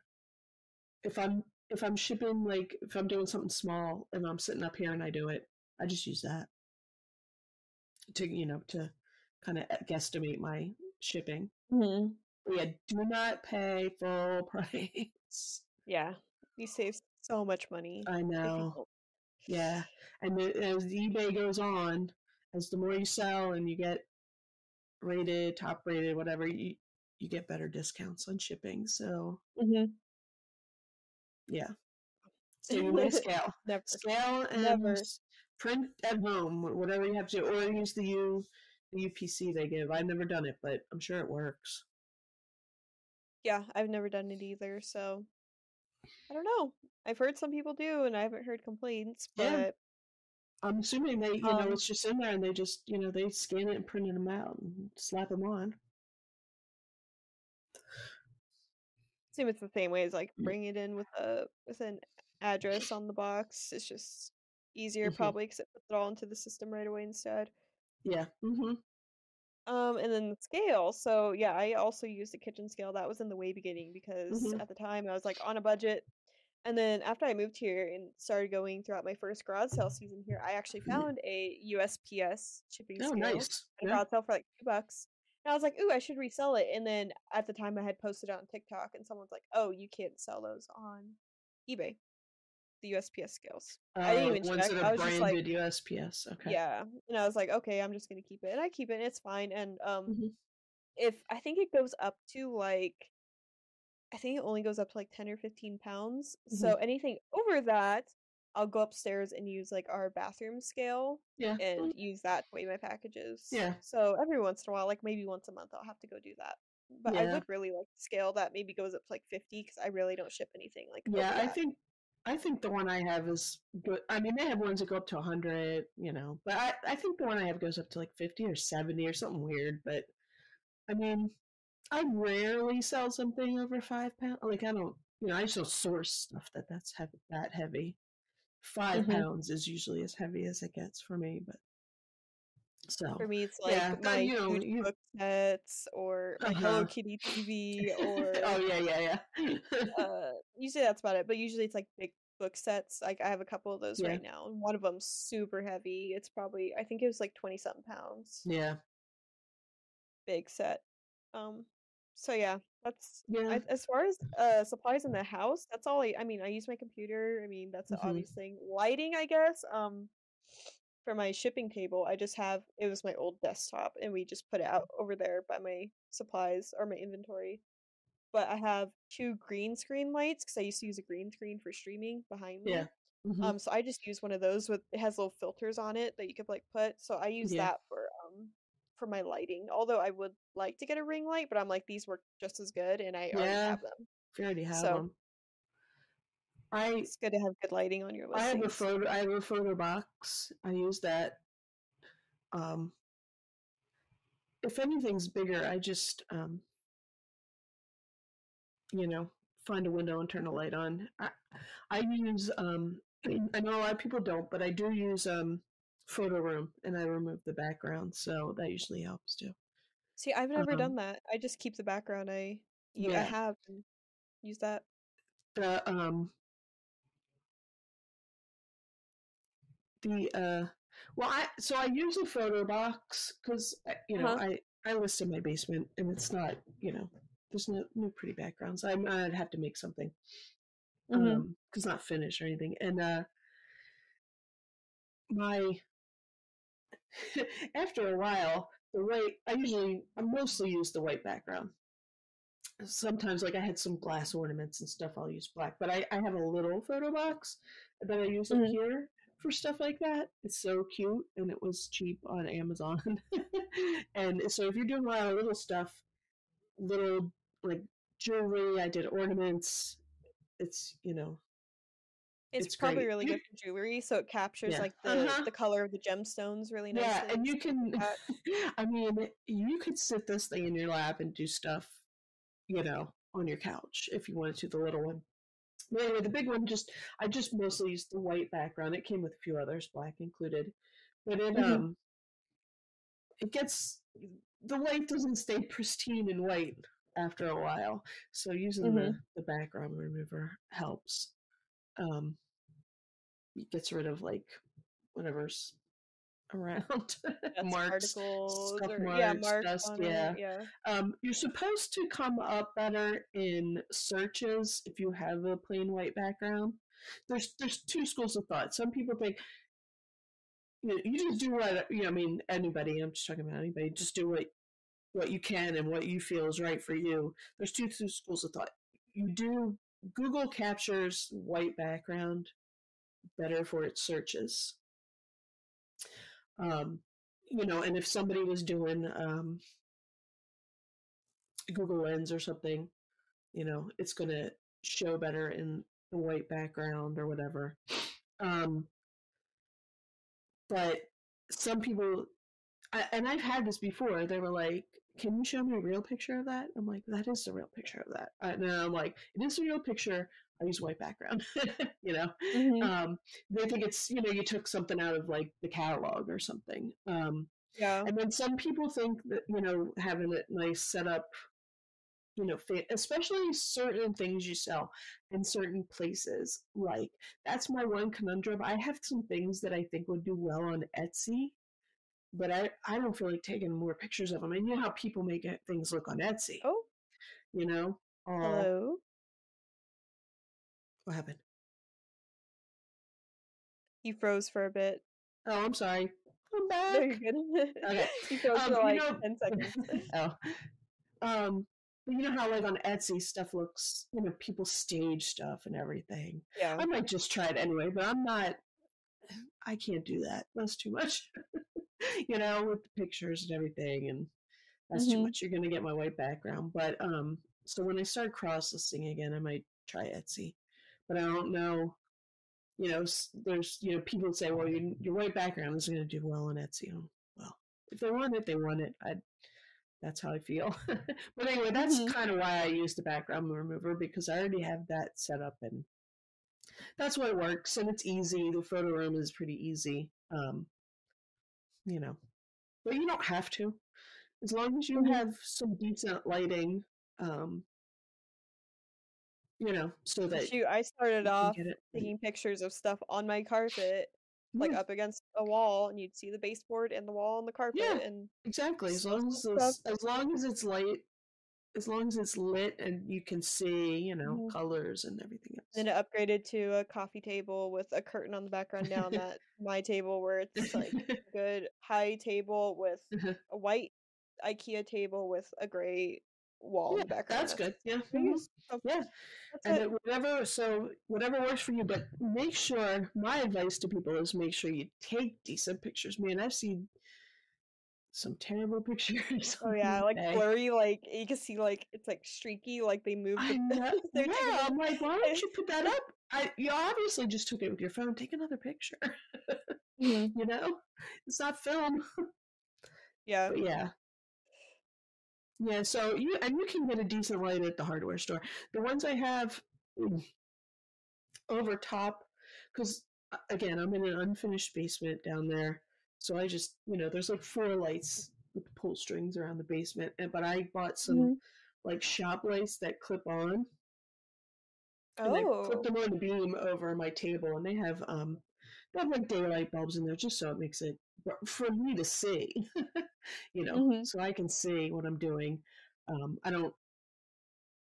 if I'm if I'm shipping like if I'm doing something small and I'm sitting up here and I do it, I just use that to you know to kind of guesstimate my shipping. hmm Yeah, do not pay full price. Yeah, you save so much money. I know. Yeah, and the, as eBay goes on, as the more you sell and you get rated, top rated, whatever, you you get better discounts on shipping. So Mhm. yeah, so scale, Never. scale and Never. print at home, whatever you have to, or use the U the UPC they give. I've never done it, but I'm sure it works. Yeah, I've never done it either, so I don't know. I've heard some people do, and I haven't heard complaints, Yeah. I'm assuming they, you know, um, it's just in there and they just, you know, they scan it and print them out and slap them on. assume it's the same way as like Mm. bring it in with a with an address on the box. It's just easier Mhm. probably because it puts it all into the system right away instead. Yeah. Mm-hmm. Um, and then the scale. So yeah, I also used a kitchen scale. That was in the way beginning because Mhm. at the time I was like on a budget. And then after I moved here and started going throughout my first garage sale season here, I actually found a USPS shipping Oh, scale nice. at Yeah. garage sale for like two bucks. And I was like, ooh, I should resell it. And then at the time I had posted it on TikTok and someone's like, oh, you can't sell those on eBay. The USPS scales. I didn't Uh, even check. I was just like, USPS. Okay. yeah. And I was like, okay, I'm just gonna keep it. And I keep it and it's fine. And um Mhm. if I think it goes up to like I think it only goes up to like 10 or 15 pounds. So Mm-hmm. anything over that, I'll go upstairs and use like our bathroom scale Yeah. and mm, use that to weigh my packages. Yeah. So every once in a while, like maybe once a month, I'll have to go do that. But I would really like the scale that maybe goes up to like 50 because I really don't ship anything like Yeah. I think I think the one I have is good. I mean, they have ones that go up to 100, you know, but I, I think the one I have goes up to like 50 or 70 or something weird. But I mean, I rarely sell something over five pounds. Like, I don't, you know, I just don't source stuff that that's heavy, that heavy. 5 Mhm. pounds is usually as heavy as it gets for me, but so For me, it's like yeah, my you know, you, book sets or my Hello uh-huh. Kitty TV or oh yeah, yeah, yeah. uh usually that's about it but usually it's like big book sets like i have a couple of those yeah, right now and one of them's super heavy it's probably i think it was like 20 something pounds yeah, big set um so yeah that's yeah. I, as far as uh supplies in the house that's all i i mean i use my computer i mean that's an hmm obvious thing lighting i guess um for my shipping table i just have it was my old desktop and we just put it out over there by my supplies or my inventory but I have two green screen lights because I used to use a green screen for streaming behind Yeah. me. hmm Um, so I just use one of those with it has little filters on it that you could like put. So I use Yeah. that for for my lighting. Although I would like to get a ring light, but I'm like these work just as good, and I already have them. If you already have So them. I it's good to have good lighting on your I have a photo. I have a photo box. I use that. Um, if anything's bigger, I just um, you know, find a window and turn a light on. I, I use um, I know a lot of people don't, but I do use um, Photoroom, and I remove the background, so that usually helps too. See, I've never Um, done that. I just keep the background. I you I yeah, have and use that. the um, the uh, well, I so I use a photo box because you know Uh-huh. I I list in my basement, and it's not you know there's no no pretty backgrounds. I I'd have to make something Mm-hmm. um because not finished or anything, and uh, my after a while the white I usually I mostly use the white background. Sometimes like I had some glass ornaments and stuff I'll use black, but I, I have a little photo box that I use up Mm-hmm. here for stuff like that. It's so cute and it was cheap on Amazon. and so if you're doing a lot of little stuff, little like jewelry, I did ornaments, it's you know, It's it's probably great. really good for jewelry, so it captures Yeah. like the Uh-huh. the color of the gemstones really nice. Yeah, and you can. I mean, you could sit this thing in your lap and do stuff, you know, on your couch if you wanted to, the little one. But anyway, the big one just, I just mostly used the white background. It came with a few others, black included. But it, Mhm. um, it gets, the white doesn't stay pristine and white after a while. So using Mhm. the, the background remover helps. Um, gets rid of like whatever's around marks, or yeah, marks, marks dust. Yeah, it. Yeah. um, you're supposed to come up better in searches if you have a plain white background. There's there's two schools of thought. Some people think you know, you just do what you know. I mean, anybody. I'm just talking about anybody. Just do what what you can and what you feel is right for you. There's two, two schools of thought. You do Google captures white background better for its searches. Um, you know, and if somebody was doing um, Google Lens or something, you know, it's going to show better in the white background or whatever. Um, but some people, I, and I've had this before, they were like, can you show me a real picture of that? I'm like, that is the real picture of that. And then I'm like, it is a real picture. I use white background, you know. Mhm. Um, they think it's you know you took something out of like the catalog or something. Um, Yeah. and then some people think that you know having it nice set up, you know, fit, especially certain things you sell in certain places. Like that's my one conundrum. I have some things that I think would do well on Etsy, but I I don't feel like taking more pictures of them. And you know how people make it, things look on Etsy. Oh, You know. Uh, hello. What happened? You froze for a bit. Oh, I'm sorry. I'm back. No, you're good. Okay. you froze Um, for you like know- ten seconds. oh. Um, but you know how like on Etsy stuff looks, you know, people stage stuff and everything. Yeah. I might just try it anyway, but I'm not. I can't do that. That's too much. you know, with the pictures and everything, and that's too Mhm. much. You're gonna get my white background. But um, so when I start cross listing again, I might try Etsy, but I don't know. You know, there's you know people say, well, your, your white background is gonna do well on Etsy. Oh, well, if they want it, they want it. I that's how I feel. but anyway, that's Mhm. kind of why I use the background remover because I already have that set up and that's why it works and it's easy. The Photoroom is pretty easy. Um, you know, but you don't have to. As long as you Mhm. have some decent lighting, um, you know, so that Shoot, I started off taking pictures of stuff on my carpet, like Yeah, up against a wall, and you'd see the baseboard and the wall and the carpet, Yeah. and exactly. As long as as long as it's light, as long as it's lit and you can see, you know, Mhm. colors and everything else. then it upgraded to a coffee table with a curtain on the background down that my table where it's like a good high table with Uh-huh. a white IKEA table with a gray wall in the background. that's good. Yeah. what I mhm. use. So Yeah. that's And whatever, so whatever works for you, but make sure. My advice to people is make sure you take decent pictures. Man, I've seen some terrible pictures. Oh yeah, like eBay. blurry, like you can see like it's like streaky, like they moved. I the- know. Yeah, I'm like, why don't you put that up? I you obviously just took it with your phone. Take another picture. Mhm. you know, it's not film. Yeah. But yeah. Yeah, so you and you can get a decent light at the hardware store. The ones I have mm, over top, because again, I'm in an unfinished basement down there, so I just you know there's like four lights with the pull strings around the basement, and but I bought some Mhm. like shop lights that clip on, and I Oh. put them on the beam over my table, and they have um they have like daylight bulbs in there just so it makes it for me to see, you know, Mhm. so I can see what I'm doing. Um, I don't.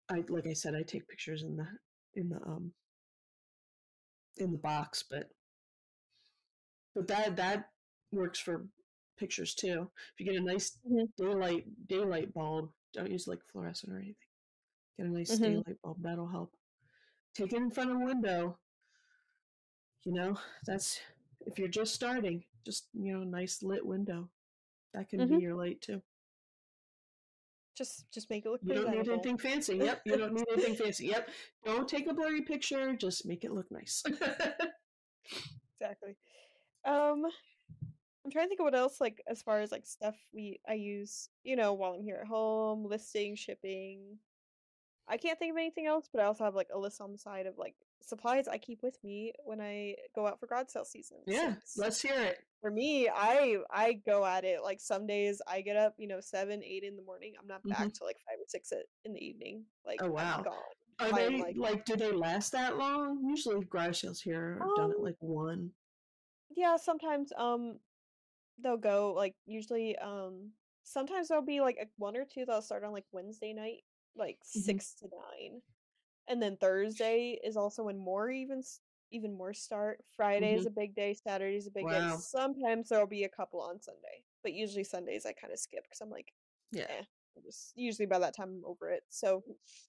I like I said, I take pictures in the in the um in the box, but but that that works for pictures too. If you get a nice Mhm. daylight daylight bulb, don't use like fluorescent or anything. Get a nice Mhm. daylight bulb, that'll help. Take it in front of a window. You know, that's if you're just starting, just you know, nice lit window. That can be Mhm. your light too. Just just make it look You don't need anything fancy. Yep, you don't need anything fancy. Yep. Don't take a blurry picture, just make it look nice. Exactly. Um, I'm trying to think of what else like as far as like stuff we I use, you know, while I'm here at home, listing, shipping. I can't think of anything else, but I also have like a list on the side of like supplies I keep with me when I go out for garage sale season. yeah, since let's hear it. for me, I I go at it like some days I get up, you know, seven, eight in the morning. I'm not back till like five or six in the evening. Like Mm-hmm. Oh, I'm wow. gone. Are I'm they like- like, do they last that long? Usually garage sales here are done at Um, like one. Yeah, sometimes um they'll go like usually um sometimes there'll be like a one or two that'll start on like Wednesday night, like Mhm. 6 to 9. And then Thursday is also when more even even more start. Friday is Mhm. a big day, Saturday is a big day. Sometimes there'll be a couple on Sunday, but usually Sundays I kind of skip because I'm like, Yeah. eh, just usually by that time I'm over it. So,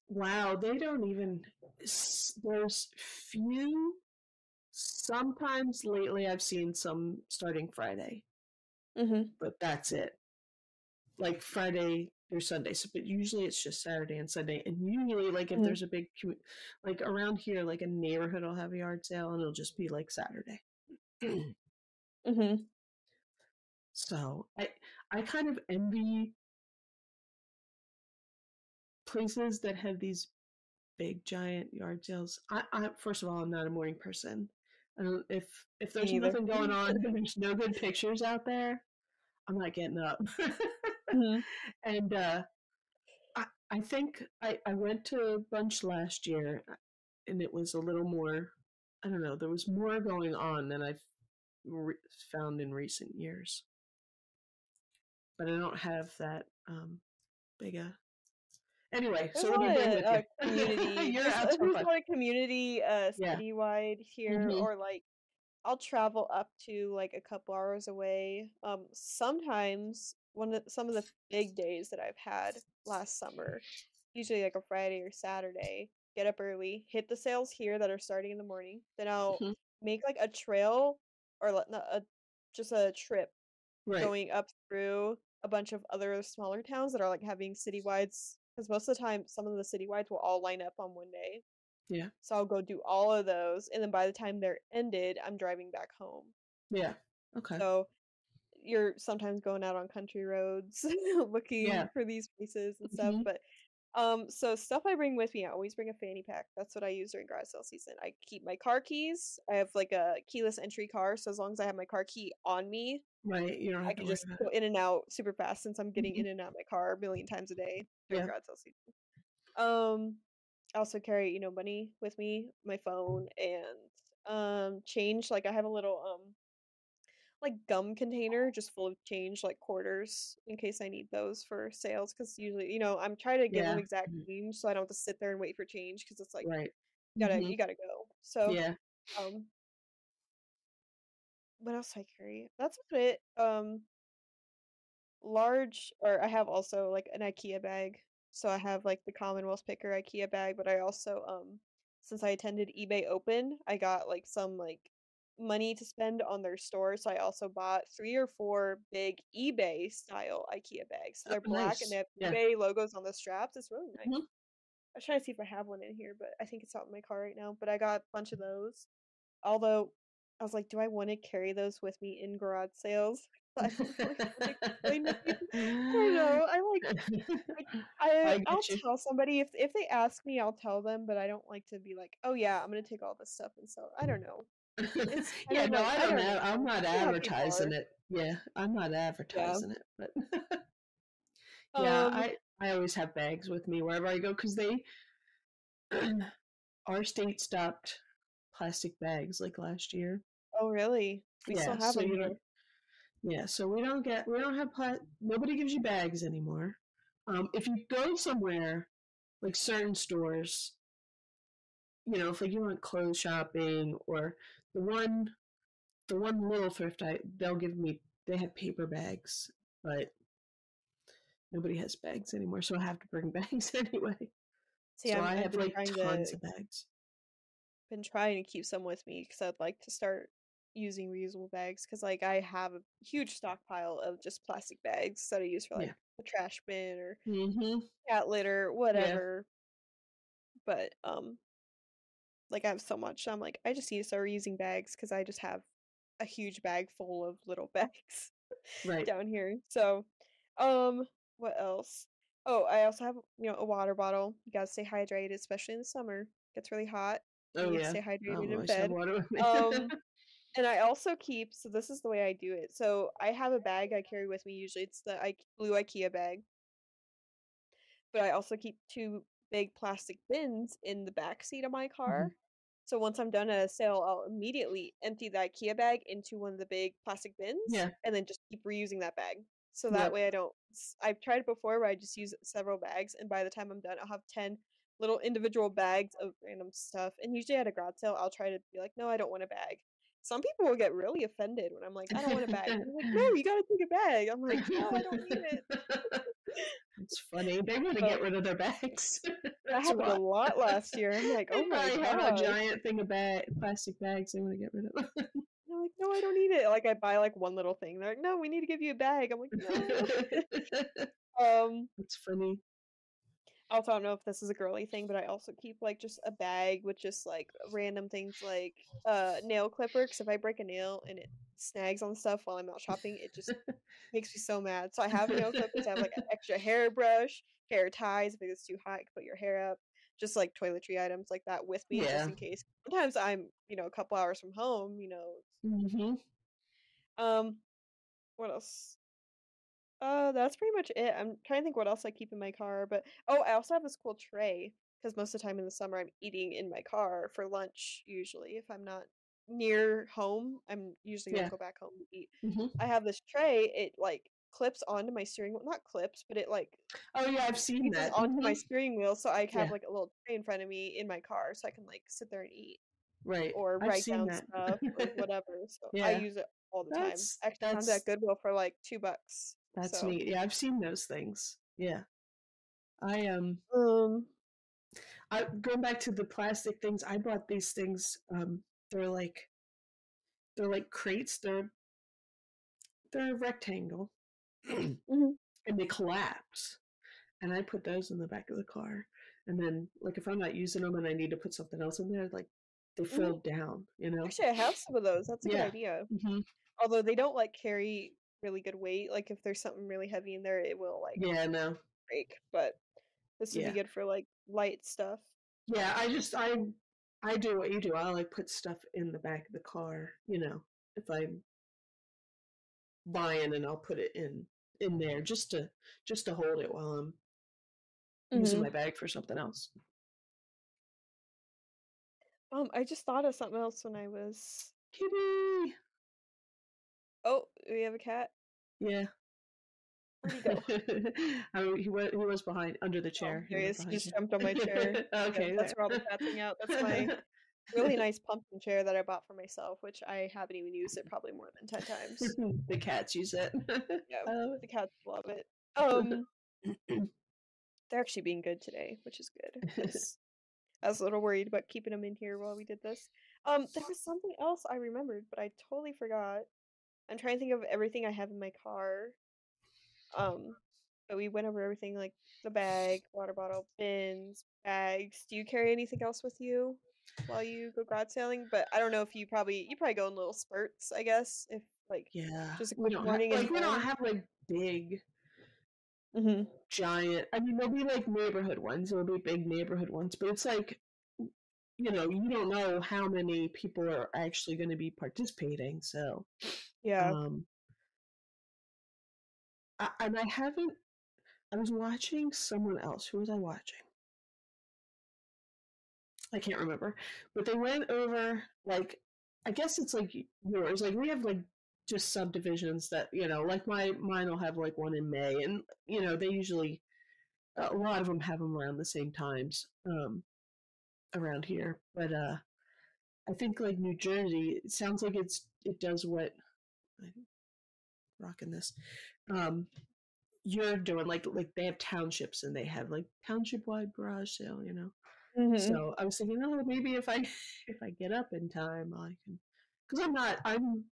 Wow, they don't even. There's few. Sometimes lately I've seen some starting Friday, mhm. but that's it. Like Friday or Sunday, so, but usually it's just Saturday and Sunday. And usually, like if Mhm. there's a big, like around here, like a neighborhood will have a yard sale, and it'll just be like Saturday. mm-hmm. so I, I kind of envy places that have these big giant yard sales. I, I first of all, I'm not a morning person. I don't, if if there's neither. nothing going on there's no good pictures out there, I'm not getting up. Mhm. and uh, I I think I I went to a bunch last year, uh, and it was a little more. I don't know. There was more going on than I've re- found in recent years. But I don't have that um, big a. Anyway, There's so let me lot bring with uh, you. community. You're There's, uh, there's a lot of community uh citywide here, Mhm. or like I'll travel up to like a couple hours away. Um, sometimes one of some of the big days that I've had last summer, usually like a Friday or Saturday, get up early, hit the sales here that are starting in the morning. Then I'll Mhm. make like a trail or like a just a trip Right. going up through a bunch of other smaller towns that are like having citywides because most of the time some of the citywides will all line up on one day. Yeah. So I'll go do all of those and then by the time they're ended, I'm driving back home. Yeah. Okay. So you're sometimes going out on country roads looking Yeah. for these places and stuff, Mhm. but um so stuff I bring with me, I always bring a fanny pack. That's what I use during garage sale season. I keep my car keys. I have like a keyless entry car, so as long as I have my car key on me, Right. You don't have I can just go in and out super fast since I'm getting Mhm. in and out of my car a million times a day during Yeah. garage sale season. Um, also carry, you know, money with me, my phone, and um change. Like I have a little um like gum container just full of change, like quarters, in case I need those for sales. Because usually, you know, I'm trying to give them exact Mhm. change so I don't have to sit there and wait for change because it's like Right. you gotta Mhm. you gotta go. So Yeah. um, what else do I carry? That's about it. Um, large or I have also like an IKEA bag. So I have like the Commonwealth Picker IKEA bag, but I also um since I attended eBay Open, I got like some like money to spend on their store. So I also bought three or four big eBay style IKEA bags. So Oh, they're black and they have Yeah. eBay logos on the straps. It's really nice. Mhm. I was trying to see if I have one in here, but I think it's out in my car right now. But I got a bunch of those. Although I was like, do I want to carry those with me in garage sales? I don't really want to explain to people. I don't know. I like I I I'll you. tell somebody if if they ask me, I'll tell them, but I don't like to be like, oh yeah, I'm gonna take all this stuff and sell. I don't know. Yeah, no, like I I don't don't have, I'm not You know how people advertising it. Yeah, I'm not Yeah. advertising it, but yeah, Um. I I always have bags with me wherever I go because they our state stopped plastic bags like last year. Oh really? We still have so them you here. Yeah, so we don't get we don't have pla- nobody gives you bags anymore. Um, if you go somewhere like certain stores, you know, if like you want clothes shopping or the one the one little thrift I they'll give me they have paper bags, but nobody has bags anymore, so I have to bring bags anyway. See, So I'm I I've like tons to of bags. been trying to keep some with me because I'd like to start using reusable bags because like I have a huge stockpile of just plastic bags that I use for Yeah. like the trash bin or Mm-hmm. cat litter, Yeah. whatever. But um, like I have so much, I'm like I just need to start reusing bags because I just have a huge bag full of little bags Right. down here. So, um, what else? Oh, I also have you know a water bottle. You gotta stay hydrated, especially in the summer. It gets really hot. You Oh need yeah. stay hydrated in always bed. water with me. Um, and I also keep, so this is the way I do it. So I have a bag I carry with me. Usually it's the I- blue IKEA bag, but I also keep two big plastic bins in the back seat of my car. Mhm. So once I'm done at a sale, I'll immediately empty the IKEA bag into one of the big plastic bins Yeah. and then just keep reusing that bag. So that Yep. way I don't I've tried it before where I just use several bags and by the time I'm done I'll have 10 little individual bags of random stuff. And usually at a garage sale I'll try to be like, "No, I don't want a bag." Some people will get really offended when I'm like, "I don't want a bag." Like, "No, you got to take a bag." I'm like, "No, I don't need it." it's funny. They want to get rid of their bags. That happened why. a lot last year. I'm like, "Oh my probably have god." a giant thing of bag, plastic bags they want to get rid of. Them. They're like, no, I don't need it. Like I buy like one little thing. They're like, no, we need to give you a bag. I'm like, no. um, it's funny. Also, I don't know if this is a girly thing, but I also keep like just a bag with just like random things like uh nail clipper. Because if I break a nail and it snags on stuff while I'm out shopping, it just makes me so mad. So I have nail clippers. I have like an extra hairbrush, hair ties if it's too hot, you can put your hair up. Just like toiletry items like that with me, Yeah. just in case. Sometimes I'm, you know, a couple hours from home. You know, hmm Um, what else? Uh, that's pretty much it. I'm trying to think what else I keep in my car, but oh, I also have this cool tray because most of the time in the summer I'm eating in my car for lunch usually. If I'm not near home, I'm usually gonna Yeah. go back home to eat. hmm I have this tray, it like clips onto my steering wheel, not clips, but it like Oh yeah, I've seen that. onto my Mhm. steering wheel so I have Yeah. like a little tray in front of me in my car so I can like sit there and eat Right. or I've write down that. stuff or whatever. So I use it all the time. That's- Actually, found it that's- at Goodwill for like two bucks. That's so. neat. Yeah, I've seen those things. Yeah. I um Um. I going back to the plastic things, I bought these things, um, they're like they're like crates, they're they're a rectangle. Mhm. And they collapse. And I put those in the back of the car. And then like if I'm not using them and I need to put something else in there, like they Mhm. fold down, you know? Actually, I have some of those. That's a Yeah. good idea. hmm Although they don't like carry really good weight. Like if there's something really heavy in there, it will like Yeah, no. break. But this would Yeah. be good for like light stuff. Yeah, I just I I do what you do. I like put stuff in the back of the car, you know, if I'm buying and I'll put it in in there just to just to hold it while I'm using Mhm. my bag for something else. Um, I just thought of something else when I was. Kitty. Oh, we have a cat. Yeah. Where'd he go? I mean, he was he was behind under the Oh, chair. there he is. He just jumped on my chair. Yeah, okay. that's where all the cats hang out. That's my really nice pumpkin chair that I bought for myself, which I haven't even used it probably more than ten times. the cats use it. Yeah, it. the cats love it. Um, they're actually being good today, which is good. I was a little worried about keeping them in here while we did this. Um, there was something else I remembered, but I totally forgot. I'm trying to think of everything I have in my car. Um, but we went over everything like the bag, water bottle, bins, bags. Do you carry anything else with you while you go garage sailing? But I don't know if you probably you probably go in little spurts. I guess if like Yeah. Just a quick morning have, like we don't have like big mm-hmm. giant I mean there'll be like neighborhood ones, there'll be big neighborhood ones, but it's like you know, you don't know how many people are actually going to be participating, so yeah. um I, and I haven't I was watching someone else. Who was I watching? I can't remember. But they went over like I guess it's like yours. Like we have like just subdivisions that, you know, like my mine will have like one in May and you know, they usually a lot of them have them around the same times um around here. But uh I think like New Jersey, it sounds like it's it does what I'm rocking this. Um you're doing like like they have townships and they have like township wide garage sale, you know. Mhm. So I was thinking, oh, maybe if I if I get up in time, I can, because I'm not, I'm,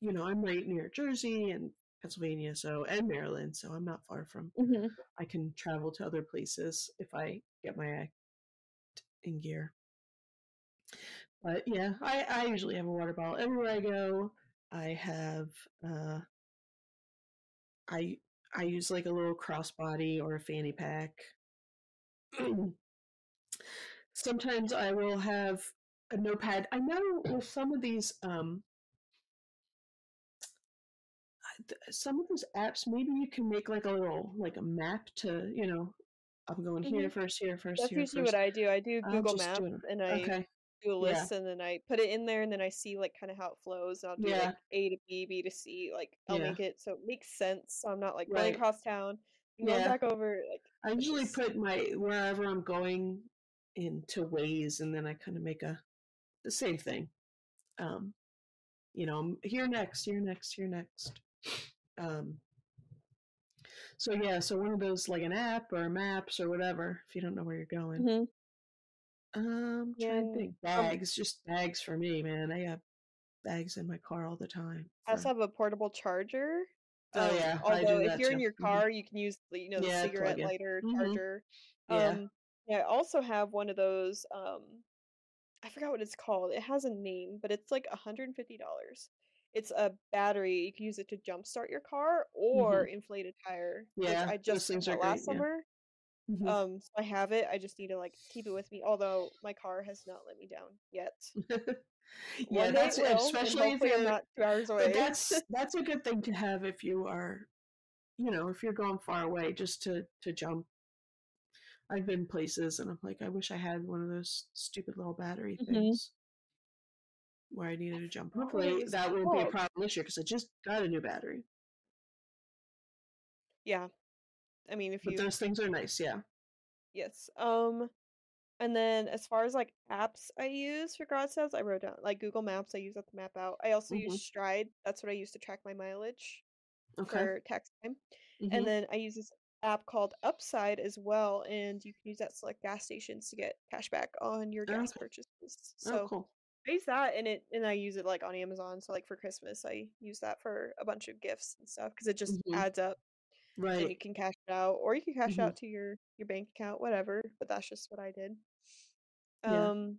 you know, I'm right near Jersey and Pennsylvania, so and Maryland, so I'm not far from. Mhm. I can travel to other places if I get my act in gear. But yeah, I I usually have a water bottle everywhere I go. I have uh, I I use like a little crossbody or a fanny pack. Sometimes I will have a notepad. I know with some of these, um, some of those apps, maybe you can make like a little like a map to, you know, I'm going here Mhm. first, here first, That's here usually first. what I do. I do Google Maps and I Okay, do a Yeah. list and then I put it in there and then I see like kind of how it flows. And I'll do Yeah. like A to B, B to C. Like I'll Yeah. make it so it makes sense. So I'm not like running across town going Yeah. back over. Like I usually just- put my wherever I'm going into Waze, and then I kind of make a the same thing. Um, you know, I'm here next, here next, here next. Um, so yeah, so one of those like an app or maps or whatever. If you don't know where you're going, Mhm. Um, trying to and, think. um, Bags, just bags for me, man. I have bags in my car all the time. I also for- have a portable charger. Oh, Um, yeah, I do although if that you're in too. your Mhm. car, you can use the, you know the Yeah, cigarette in. lighter Mhm. charger. Yeah. Um, yeah, I also have one of those. Um, I forgot what it's called. It has a name, but it's like $150. It's a battery. You can use it to jumpstart your car or inflate a tire, which. Yeah, I those just things got are last great, yeah. summer. Mhm. Um, so I have it. I just need to like keep it with me. Although my car has not let me down yet. yeah, that's will, especially if you're- not two hours away. But that's that's a good thing to have if you are, you know, if you're going far away, just to to jump. I've been places and I'm like, I wish I had one of those stupid little battery Mhm. things where I needed to jump. forgot what it Hopefully that won't be a problem this year because I just got a new battery. yeah. I mean, if But you those things are nice, yeah. Yes. Um, and then as far as like apps I use for garage sales, I wrote down like Google Maps. I use that to map out. I also Mhm. use Stride. That's what I use to track my mileage Okay. for tax time. Mhm. And then I use this app called Upside as well, and you can use that to select gas stations to get cash back on your gas Okay. purchases. oh, So cool. I use that, and it and I use it like on Amazon. So like for Christmas, I use that for a bunch of gifts and stuff because it just Mhm. adds up and you can cash it out or you can cash Mhm. out to your your bank account whatever but that's just what i did Yeah. um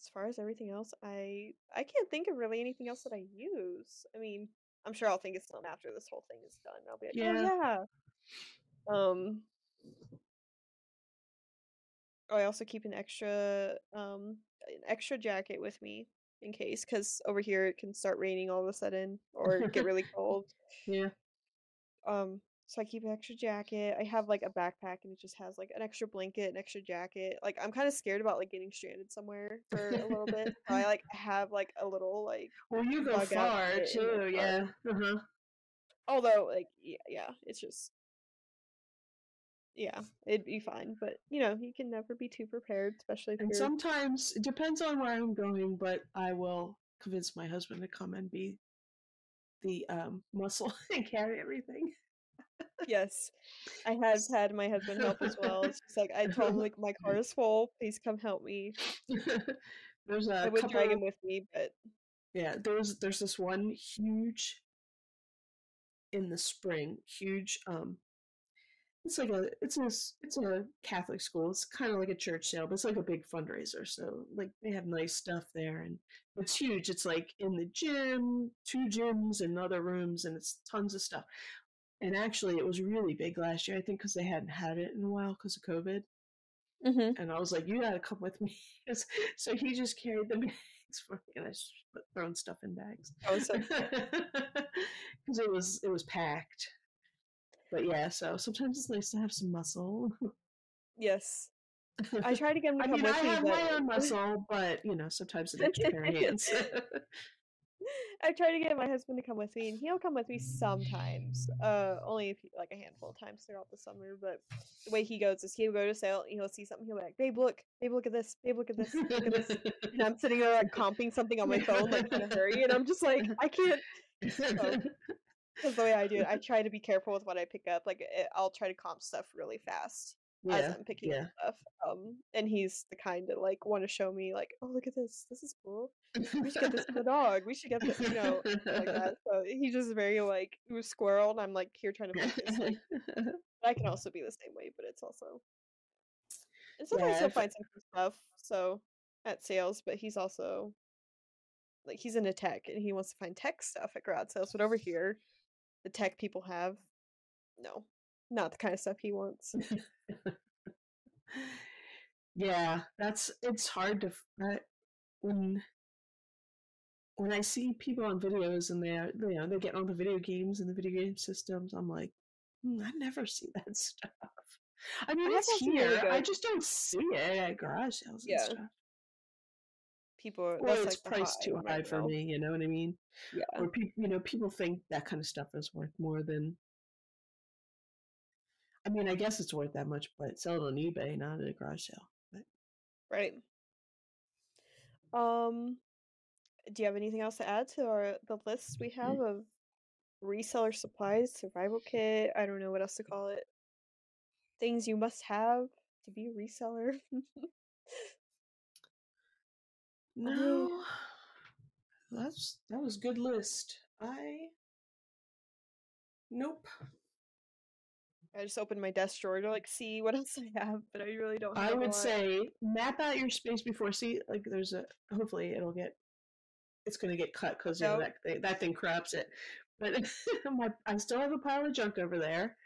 as far as everything else i i can't think of really anything else that i use i mean i'm sure i'll think of something after this whole thing is done i'll be like Yeah. oh yeah um oh, i also keep an extra um an extra jacket with me in case because over here it can start raining all of a sudden or get really cold Yeah. Um, so I keep an extra jacket. I have like a backpack and it just has like an extra blanket, an extra jacket. Like I'm kind of scared about like getting stranded somewhere for a little bit. So I like have like a little like Well, you go far outfit in my too. Yeah. Uh-huh. although like yeah, yeah, it's just yeah, it'd be fine. But you know, you can never be too prepared, especially if And sometimes it depends on where I'm going, but I will convince my husband to come and be the um, muscle and carry everything. yes. I have had my husband help as well. It's just like I told him like my car is full, please come help me. there's a I would drag him with me, but Yeah, there's there's this one huge in the spring, huge um it's like a it's a it's a Catholic school. It's kind of like a church sale, but it's like a big fundraiser. So like they have nice stuff there and it's huge. It's like in the gym, two gyms and other rooms and it's tons of stuff. And actually it was really big last year, I think because they hadn't had it in a while because of COVID. mm-hmm. And I was like, "You gotta come with me." so he just carried the bags for me, and I just put- thrown stuff in bags Oh, so because it was it was packed. But yeah, so sometimes it's nice to have some muscle. yes. I try to get him to I mean, with I me, have my own muscle, but you know, sometimes pair hands. I tried to get my husband to come with me, and he'll come with me sometimes. Uh, only if he, like a handful of times throughout the summer. But the way he goes is he'll go to sale and he'll see something. He'll be like, "Babe, look! Babe, look at this! Babe, look at this! Look at this!" And I'm sitting there like comping something on my phone, like in a hurry, and I'm just like, I can't. Because the way I do it, I try to be careful with what I pick up. Like it, I'll try to comp stuff really fast as I'm picking yeah. up stuff. Um, and he's the kind to like want to show me like, oh look at this, this is cool. We should get this for the dog. We should get this, you know, like that. So he's just very like he was squirrel, and I'm like here trying to focus. Like, I can also be the same way, but it's also. And sometimes Yeah, he'll find some cool stuff. So at sales, but he's also like he's into tech and he wants to find tech stuff at garage sales. But over here, the tech people have no, not the kind of stuff he wants. yeah, that's it's hard to I, when when I see people on videos and they're you know they're getting on the video games and the video game systems. I'm like, hmm, I never see that stuff. I mean, I it's some really here. I just don't see it at garage sales and Yeah. stuff. People are Well, that's it's like priced too high right for now. me. You know what I mean? Yeah. Or people, you know, people think that kind of stuff is worth more than. I mean, I guess it's worth that much, but sell it on eBay, not at a garage sale. But Right. Um do you have anything else to add to our the list we have of reseller supplies, survival kit, I don't know what else to call it. Things you must have to be a reseller. no, oh. that's that was good list. I nope. I just opened my desk drawer to like see what else I have, but I really don't I would say map out your space before. See, like there's a. Hopefully, it'll get. It's going to get cut because you know, Nope. that thing, that thing craps it. But my, I still have a pile of junk over there.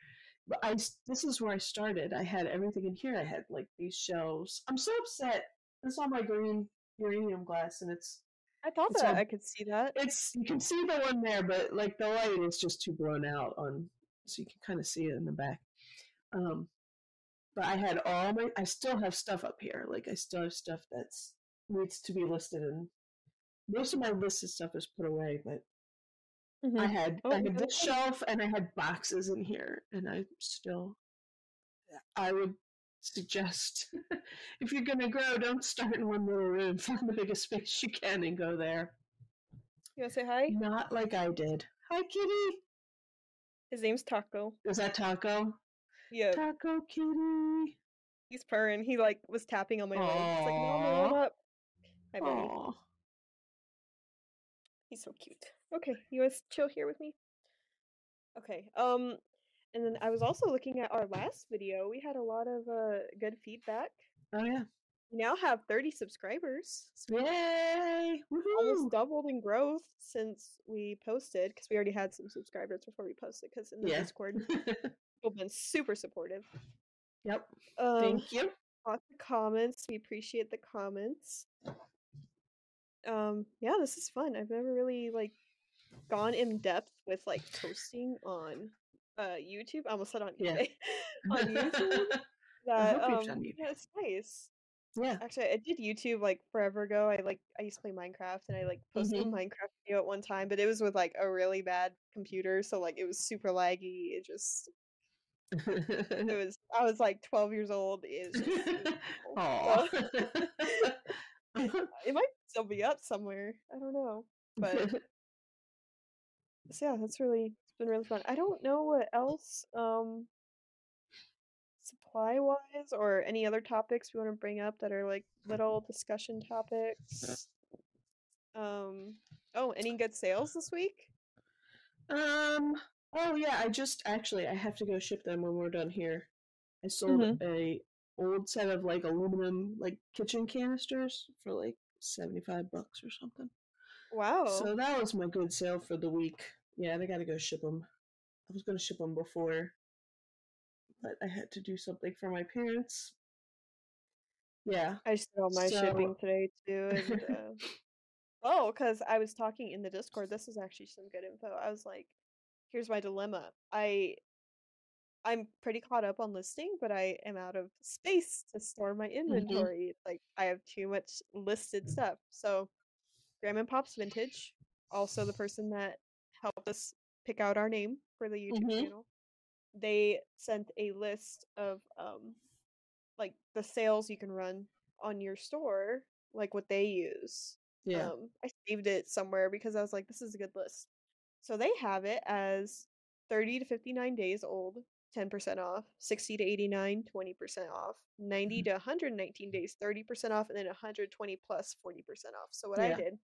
But I this is where I started. I had everything in here. I had like these shelves. I'm so upset. It's on my green uranium glass, and it's I thought it's that all- I could see that. it's you can see the one there, but like the light is just too blown out on, so you can kind of see it in the back. Um, but I had all my, I still have stuff up here. Like I still have stuff that's needs to be listed, and most of my listed stuff is put away. But I Mhm. had Oh, I had this shelf, and I had boxes in here, and I still, I would suggest if you're gonna grow, don't start in one little room. Find the biggest space you can and go there. You wanna say hi? Not like I did. Hi, kitty. His name's Taco. Is that Taco? Yeah, Taco Kitty. he's purring. He like was tapping on my leg. He's like, Mama, Aw. up? Hi, buddy. Aw. He's so cute. Okay, you want to chill here with me? Okay. Um, and then I was also looking at our last video. We had a lot of uh good feedback. Oh yeah. We now have 30 subscribers. So Yay! Almost doubled in growth since we posted because we already had some subscribers before we posted because in the Yeah. Discord people have been super supportive. yep. Um, Thank you. lots of comments. We appreciate the comments. Um, yeah, this is fun. I've never really like gone in depth with like posting on uh YouTube. I almost said on Yeah. eBay. on YouTube. That hope you've um, YouTube. yeah, it's nice. yeah. Actually, I did YouTube like forever ago. I like I used to play Minecraft and I like posted Mm-hmm. a Minecraft video at one time, but it was with like a really bad computer, so like it was super laggy. It just it was I was like 12 years old. It just. So- it might still be up somewhere. I don't know. But so yeah, that's really it's been really fun. I don't know what else um supply wise or any other topics we want to bring up that are like little discussion topics. Um oh, any good sales this week? um. Oh yeah. I just actually I have to go ship them when we're done here. I sold Mhm. a old set of like aluminum like kitchen canisters for like seventy five bucks or something. Wow. So that was my good sale for the week. Yeah, I got to go ship them. I was going to ship them before, but I had to do something for my parents. Yeah. I all my shipping today too. And, uh, oh, because I was talking in the Discord. This is actually some good info. I was like, "Here's my dilemma. I, I'm pretty caught up on listing, but I am out of space to store my inventory. It's Like I have too much listed stuff. So, Grandma and Pop's Vintage, also the person that helped us pick out our name for the YouTube Mhm. channel, they sent a list of um like the sales you can run on your store, like what they use. Yeah. Um, I saved it somewhere because I was like, this is a good list. So they have it as 30 to 59 days old, 10% off, 60 to 89, 20% off, 90 Mhm. to 119 days, 30% off, and then 120 plus 40% off. So what I did,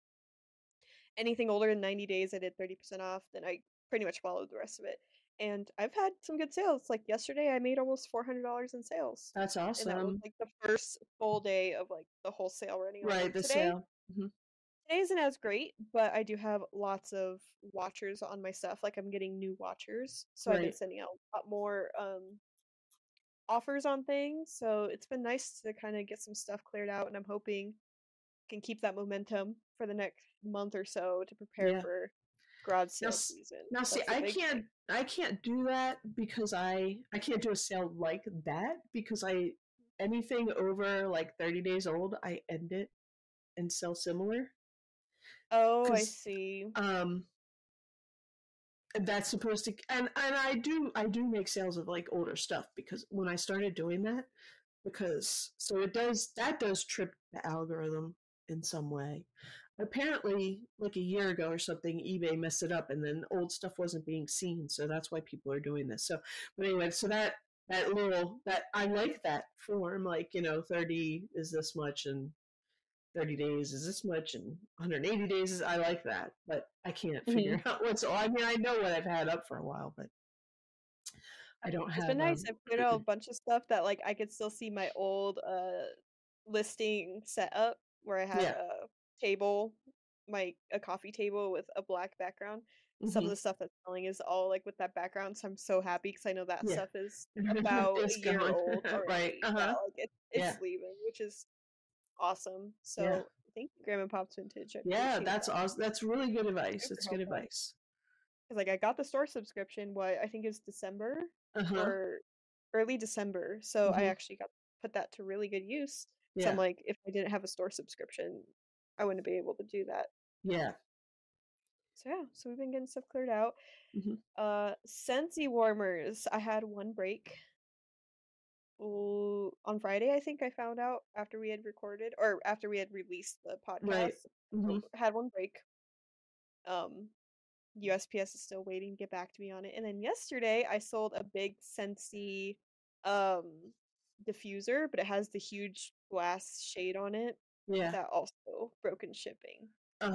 anything older than 90 days, I did 30% off. Then I pretty much followed the rest of it. And I've had some good sales. Like yesterday, I made almost $400 in sales. That's And that was awesome. like the first full day of like the whole sale running. Right, the today, sale. today isn't as great, but I do have lots of watchers on my stuff. Like I'm getting new watchers, so I've been sending out a lot more um offers on things. So it's been nice to kind of get some stuff cleared out, and I'm hoping can keep that momentum for the next month or so to prepare Yeah. for garage sale s- season. Now see, That's the I can't. I can't do that because I I can't do a sale like that because I anything over like 30 days old, I end it and sell similar. Oh, I see. Um, that's supposed to and and I do I do make sales of like older stuff because when I started doing that because so it does that does trip the algorithm in some way. Apparently, like a year ago or something, eBay messed it up, and then old stuff wasn't being seen, so that's why people are doing this. So, but anyway, so that that little that I like that form, like you know, thirty is this much, and 30 days is this much and 180 days is I like that, but I can't figure out what's all. I mean I know what I've had up for a while, but I don't It's have It's been nice. um I've put out a bunch of stuff that like I could still see my old uh listing set up where I had yeah. a table, my a coffee table with a black background. Some of hmm the stuff that's selling is all like with that background, so I'm so happy because I know that Yeah. stuff is about a year gone. old right. Uh-huh. like it, Yeah. leaving, which is awesome. So thank you, Grandma Pops Vintage. I Yeah, that's that. awesome. That's really good advice. It's good advice. 'Cause, like I got the store subscription. What I think is December Uh-huh. or early December. So I hmm actually got put that to really good use. So I'm like, if I didn't have a store subscription, I wouldn't be able to do that. Yeah. So yeah, so we've been getting stuff cleared out. hmm Uh, Scentsy warmers. I had one break. Ooh, on Friday, I think I found out after we had recorded or after we had released the Right. podcast. hmm had one break. Um, USPS is still waiting to get back to me on it. And then yesterday, I sold a big Scentsy um diffuser, but it has the huge glass shade on it Yeah. that also broken in shipping. I'm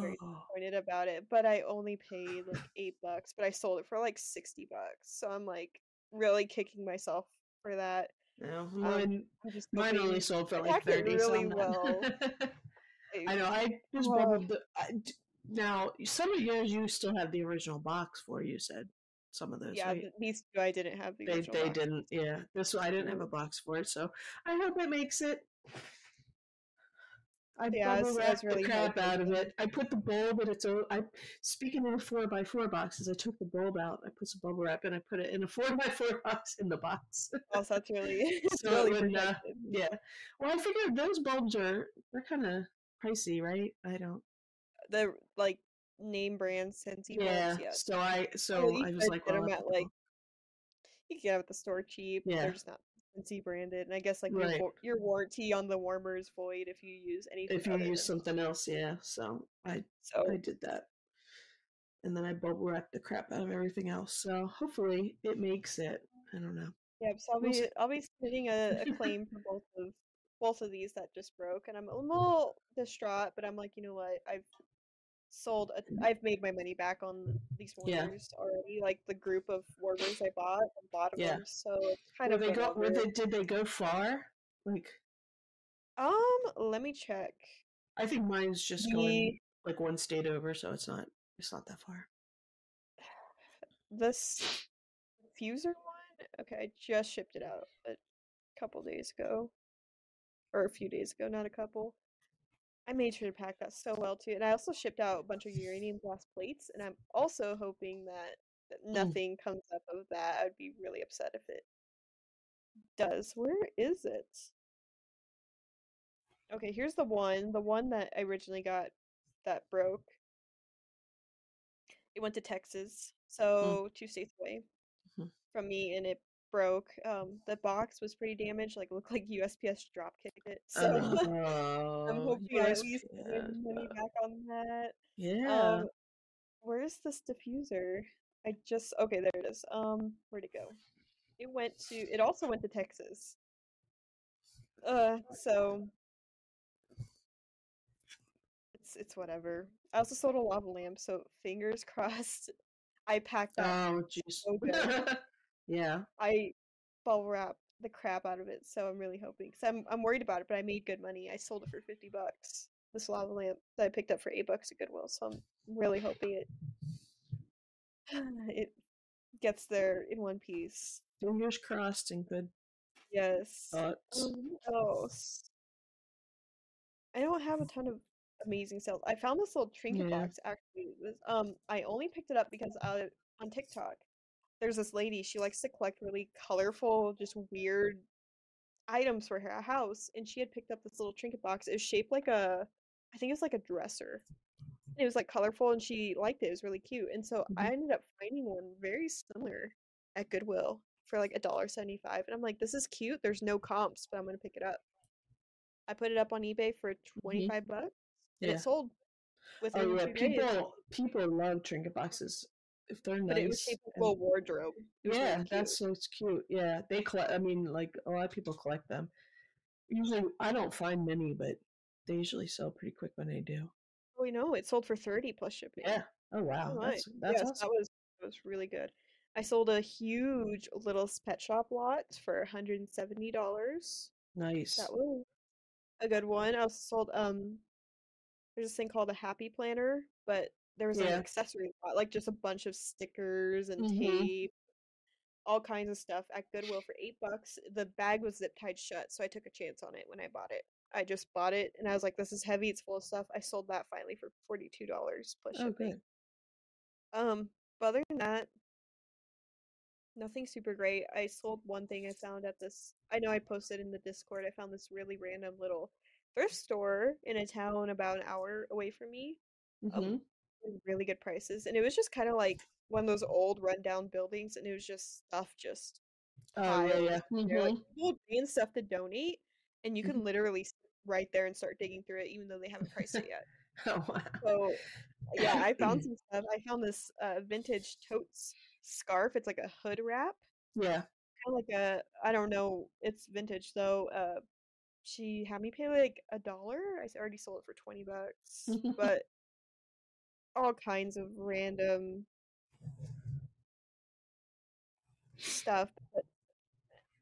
very Oh. disappointed about it, but I only paid like eight bucks, but I sold it for like 60 bucks. So I'm like really kicking myself for that. No, Um, mine just mine only sold for like 30 so really I'm well. I know. I just oh, bubbled the. I now, some of yours you still have the original box for. You said some of those, yeah, right? these two I didn't have the They they box. didn't. Yeah, this one I didn't have a box for it, so I hope it makes it. I Yeah, bubble was, I was wrapped the crap hoping. out of it. I put the bulb, and it's a. I speaking of four by four boxes, I took the bulb out. I put some bubble wrap, and I put it in a four by four box in the box, Also, that's really, so it really wouldn't. Uh, yeah. Well, I figured those bulbs are they're kind of pricey, right? I don't. The like name brand Scentsy Yeah. So I so you I was like, well, them at like you can get 'em at the store cheap. They're just not Scentsy branded, and I guess like your Right. wa- your warranty on the warmer is void if you use anything If you use something else, yeah. So I so I did that, and then I bubble wrapped the crap out of everything else. So hopefully it makes it. I don't know. yeah, so I'll be. I'll be submitting a, a claim for both of both of these that just broke, and I'm a mm-hmm. little distraught, but I'm like, you know what? I've sold a, I've made my money back on these Yeah. already, like the group of warmers I bought on bottom Yeah. them, so it's kind Were of they go? Were they? Did they go far? Like Um, let me check. I think mine's just The going like one state over, so it's not. It's not that far. this fuser one, okay, I just shipped it out a couple days ago, or a few days ago, not a couple. I made sure to pack that so well too, and I also shipped out a bunch of uranium glass plates, and I'm also hoping that, that Mm. nothing comes up of that. I'd be really upset if it does. Where is it? Okay, here's the one, the one that I originally got that broke. It went to Texas, Mm. so two states away Mhm. from me, and it broke. Um, the box was pretty damaged, like looked like USPS drop kicked it. So I'm Oh, hoping I at least win money back on that. yeah. Um, where's this diffuser? I just okay, there it is. Um, where'd it go? It went to. It also went to Texas. Uh, so it's it's whatever. I also sold a lava lamp, so fingers crossed. I packed that Oh, jeez. yeah. I bubble wrap the crap out of it, so I'm really hoping. Cause I'm I'm worried about it, but I made good money. I sold it for fifty bucks. This lava lamp that I picked up for eight bucks at Goodwill, so I'm really hoping it it gets there in one piece. Fingers crossed and good Yes. thoughts. Um? I don't have a ton of amazing sales. I found this little trinket Yeah. box actually. This, um, I only picked it up because uh, on TikTok, there's this lady. She likes to collect really colorful, just weird items for her house, and she had picked up this little trinket box. It was shaped like a I think it was like a dresser. It was like colorful and she liked it. It was really cute. And so Mhm. I ended up finding one very similar at Goodwill for like a dollar seventy five. And I'm like, this is cute. There's no comps, but I'm gonna pick it up. I put it up on eBay for twenty five bucks and Yeah. it sold within Oh yeah, days. people people love trinket boxes if they're But it was nice. shaped like a and- wardrobe. Really yeah, cute. that's so it's cute. Yeah, they collect. I mean, like a lot of people collect them. Usually, I don't find many, but they usually sell pretty quick when they do. Oh, we know it sold for thirty plus shipping. Yeah. Oh wow, Oh, that's that's yes, awesome. that was that was really good. I sold a huge little pet shop lot for $170. Nice. That was a good one. I also sold um there's this thing called a happy planner, but there was an Yeah. accessory lot, like just a bunch of stickers and Mhm. tape, all kinds of stuff at Goodwill for eight bucks. The bag was zip tied shut, so I took a chance on it when I bought it. I just bought it and I was like, this is heavy, it's full of stuff. I sold that finally for $42 plus Oh, shipping. Um, but other than that, nothing super great. I sold one thing I found at this. I know I posted in the Discord. I found this really random little thrift store in a town about an hour away from me. Um, hmm with really good prices, and it was just kind of like one of those old rundown buildings, and it was just stuff just Oh yeah, yeah. there. Like people stuff to donate, and you can literally sit right there and start digging through it, even though they haven't priced it yet. Oh wow. So yeah, I found some stuff. I found this uh, vintage totes scarf. It's like a hood wrap, Yeah. kind of like a I don't know. It's vintage though. Uh, she had me pay like a dollar. I already sold it for twenty bucks, but all kinds of random stuff. But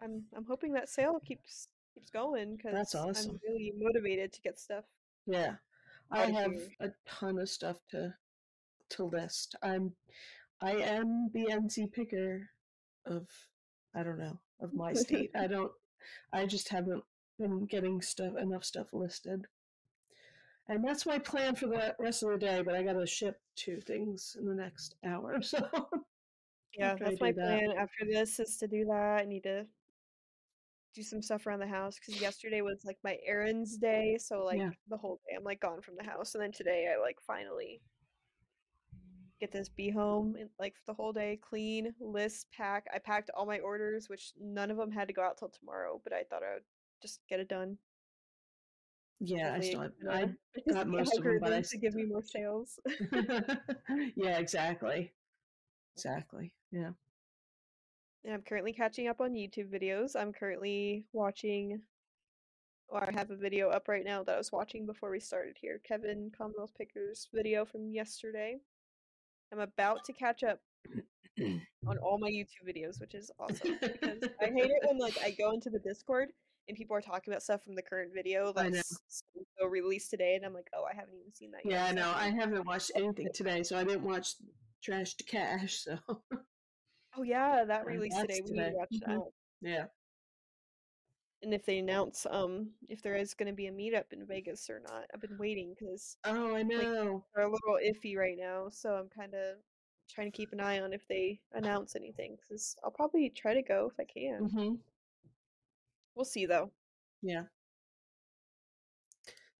I'm I'm hoping that sale keeps keeps going because That's I'm really motivated to get stuff Yeah. I have here. a ton of stuff to to list. I'm I am the NC picker of I don't know, of my state. I don't I just haven't been getting stuff enough stuff listed. And that's my plan for the rest of the day, but I gotta ship two things in the next hour. So Yeah, that's my that. plan after this is to do that. I need to do some stuff around the house because yesterday was like my errands day. So like Yeah. the whole day I'm like gone from the house. And then today I like finally get this be home and like for the whole day, clean, list, pack. I packed all my orders, which none of them had to go out till tomorrow, but I thought I would just get it done. Yeah, I still have I got most of them, but I to give me more sales. yeah, exactly. Exactly. Yeah. And I'm currently catching up on YouTube videos. I'm currently watching, or I have a video up right now that I was watching before we started here. Kevin Commonwealth Picker's video from yesterday. I'm about to catch up on all my YouTube videos, which is awesome because I hate it when like I go into the Discord and people are talking about stuff from the current video that's so released today, and I'm like, oh, I haven't even seen that yet. Yeah, I so know. I haven't watched anything today, so I didn't watch Trash to Cash. So Oh yeah, that released today. We today. watch Mhm. that. yeah, and if they announce um if there is going to be a meetup in Vegas or not. I've been waiting because oh, I know. they're a little iffy right now, so I'm kind of trying to keep an eye on if they announce anything. Because I'll probably try to go if I can. hmm We'll see though. Yeah,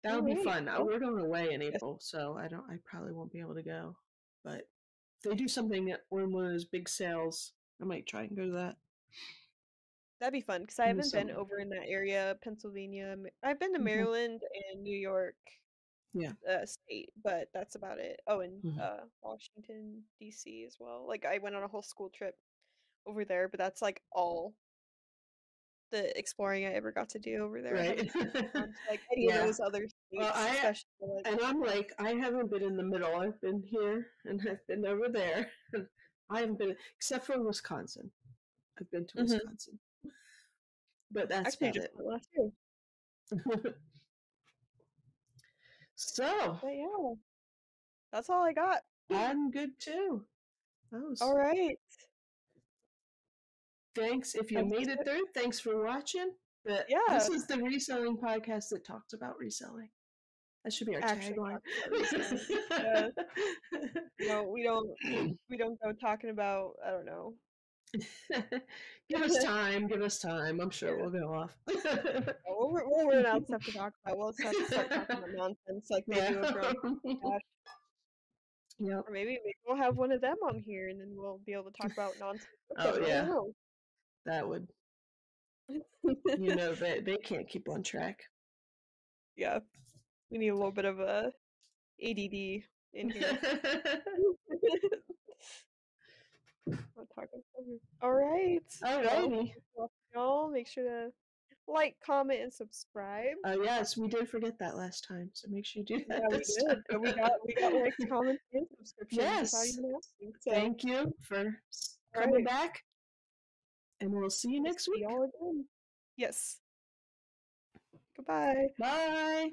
that'll be fun. We're going away in April, so I don't. I probably won't be able to go, but if they do something at one of those big sales, I might try and go to that. That'd be fun because I haven't been over in that area, Pennsylvania. I've been to Mhm. Maryland and New York, Yeah. uh, state, but that's about it. Oh, and Mhm. uh, Washington D.C. as well. Like I went on a whole school trip over there, but that's like all the exploring I ever got to do over there. Right. haven't gone to, like any Yeah. of those other states, Well, I- like And I'm like, I haven't been in the middle. I've been here and I've been over there. I haven't been, except for Wisconsin. I've been to Mhm. Wisconsin. But that's actually about it. last year. so, But yeah, that's all I got. I'm good too. All right. Thanks. If you made it through, thanks for watching. But Yeah. this is the reselling podcast that talks about reselling. That should be our tagline. No, we don't. We don't go talking about. I don't know. give us time. Give us time. I'm sure we'll go off. we'll, we'll run out of stuff to talk about. We'll to start talking about nonsense like they yeah. Yep. Or maybe, maybe we'll have one of them on here, and then we'll be able to talk about nonsense. oh yeah, that would. you know they they can't keep on track. Yeah, we need a little bit of a ADD in here. All right. Alrighty. Well, y'all make sure to like, comment, and subscribe. Oh uh, yes, we did forget that last time, so make sure you do that. Yeah, we did. But we got we got likes, comments, and subscriptions. Yes. Asking, so. Thank you for coming right. back, and we'll see you next week. Yes. Goodbye. Bye.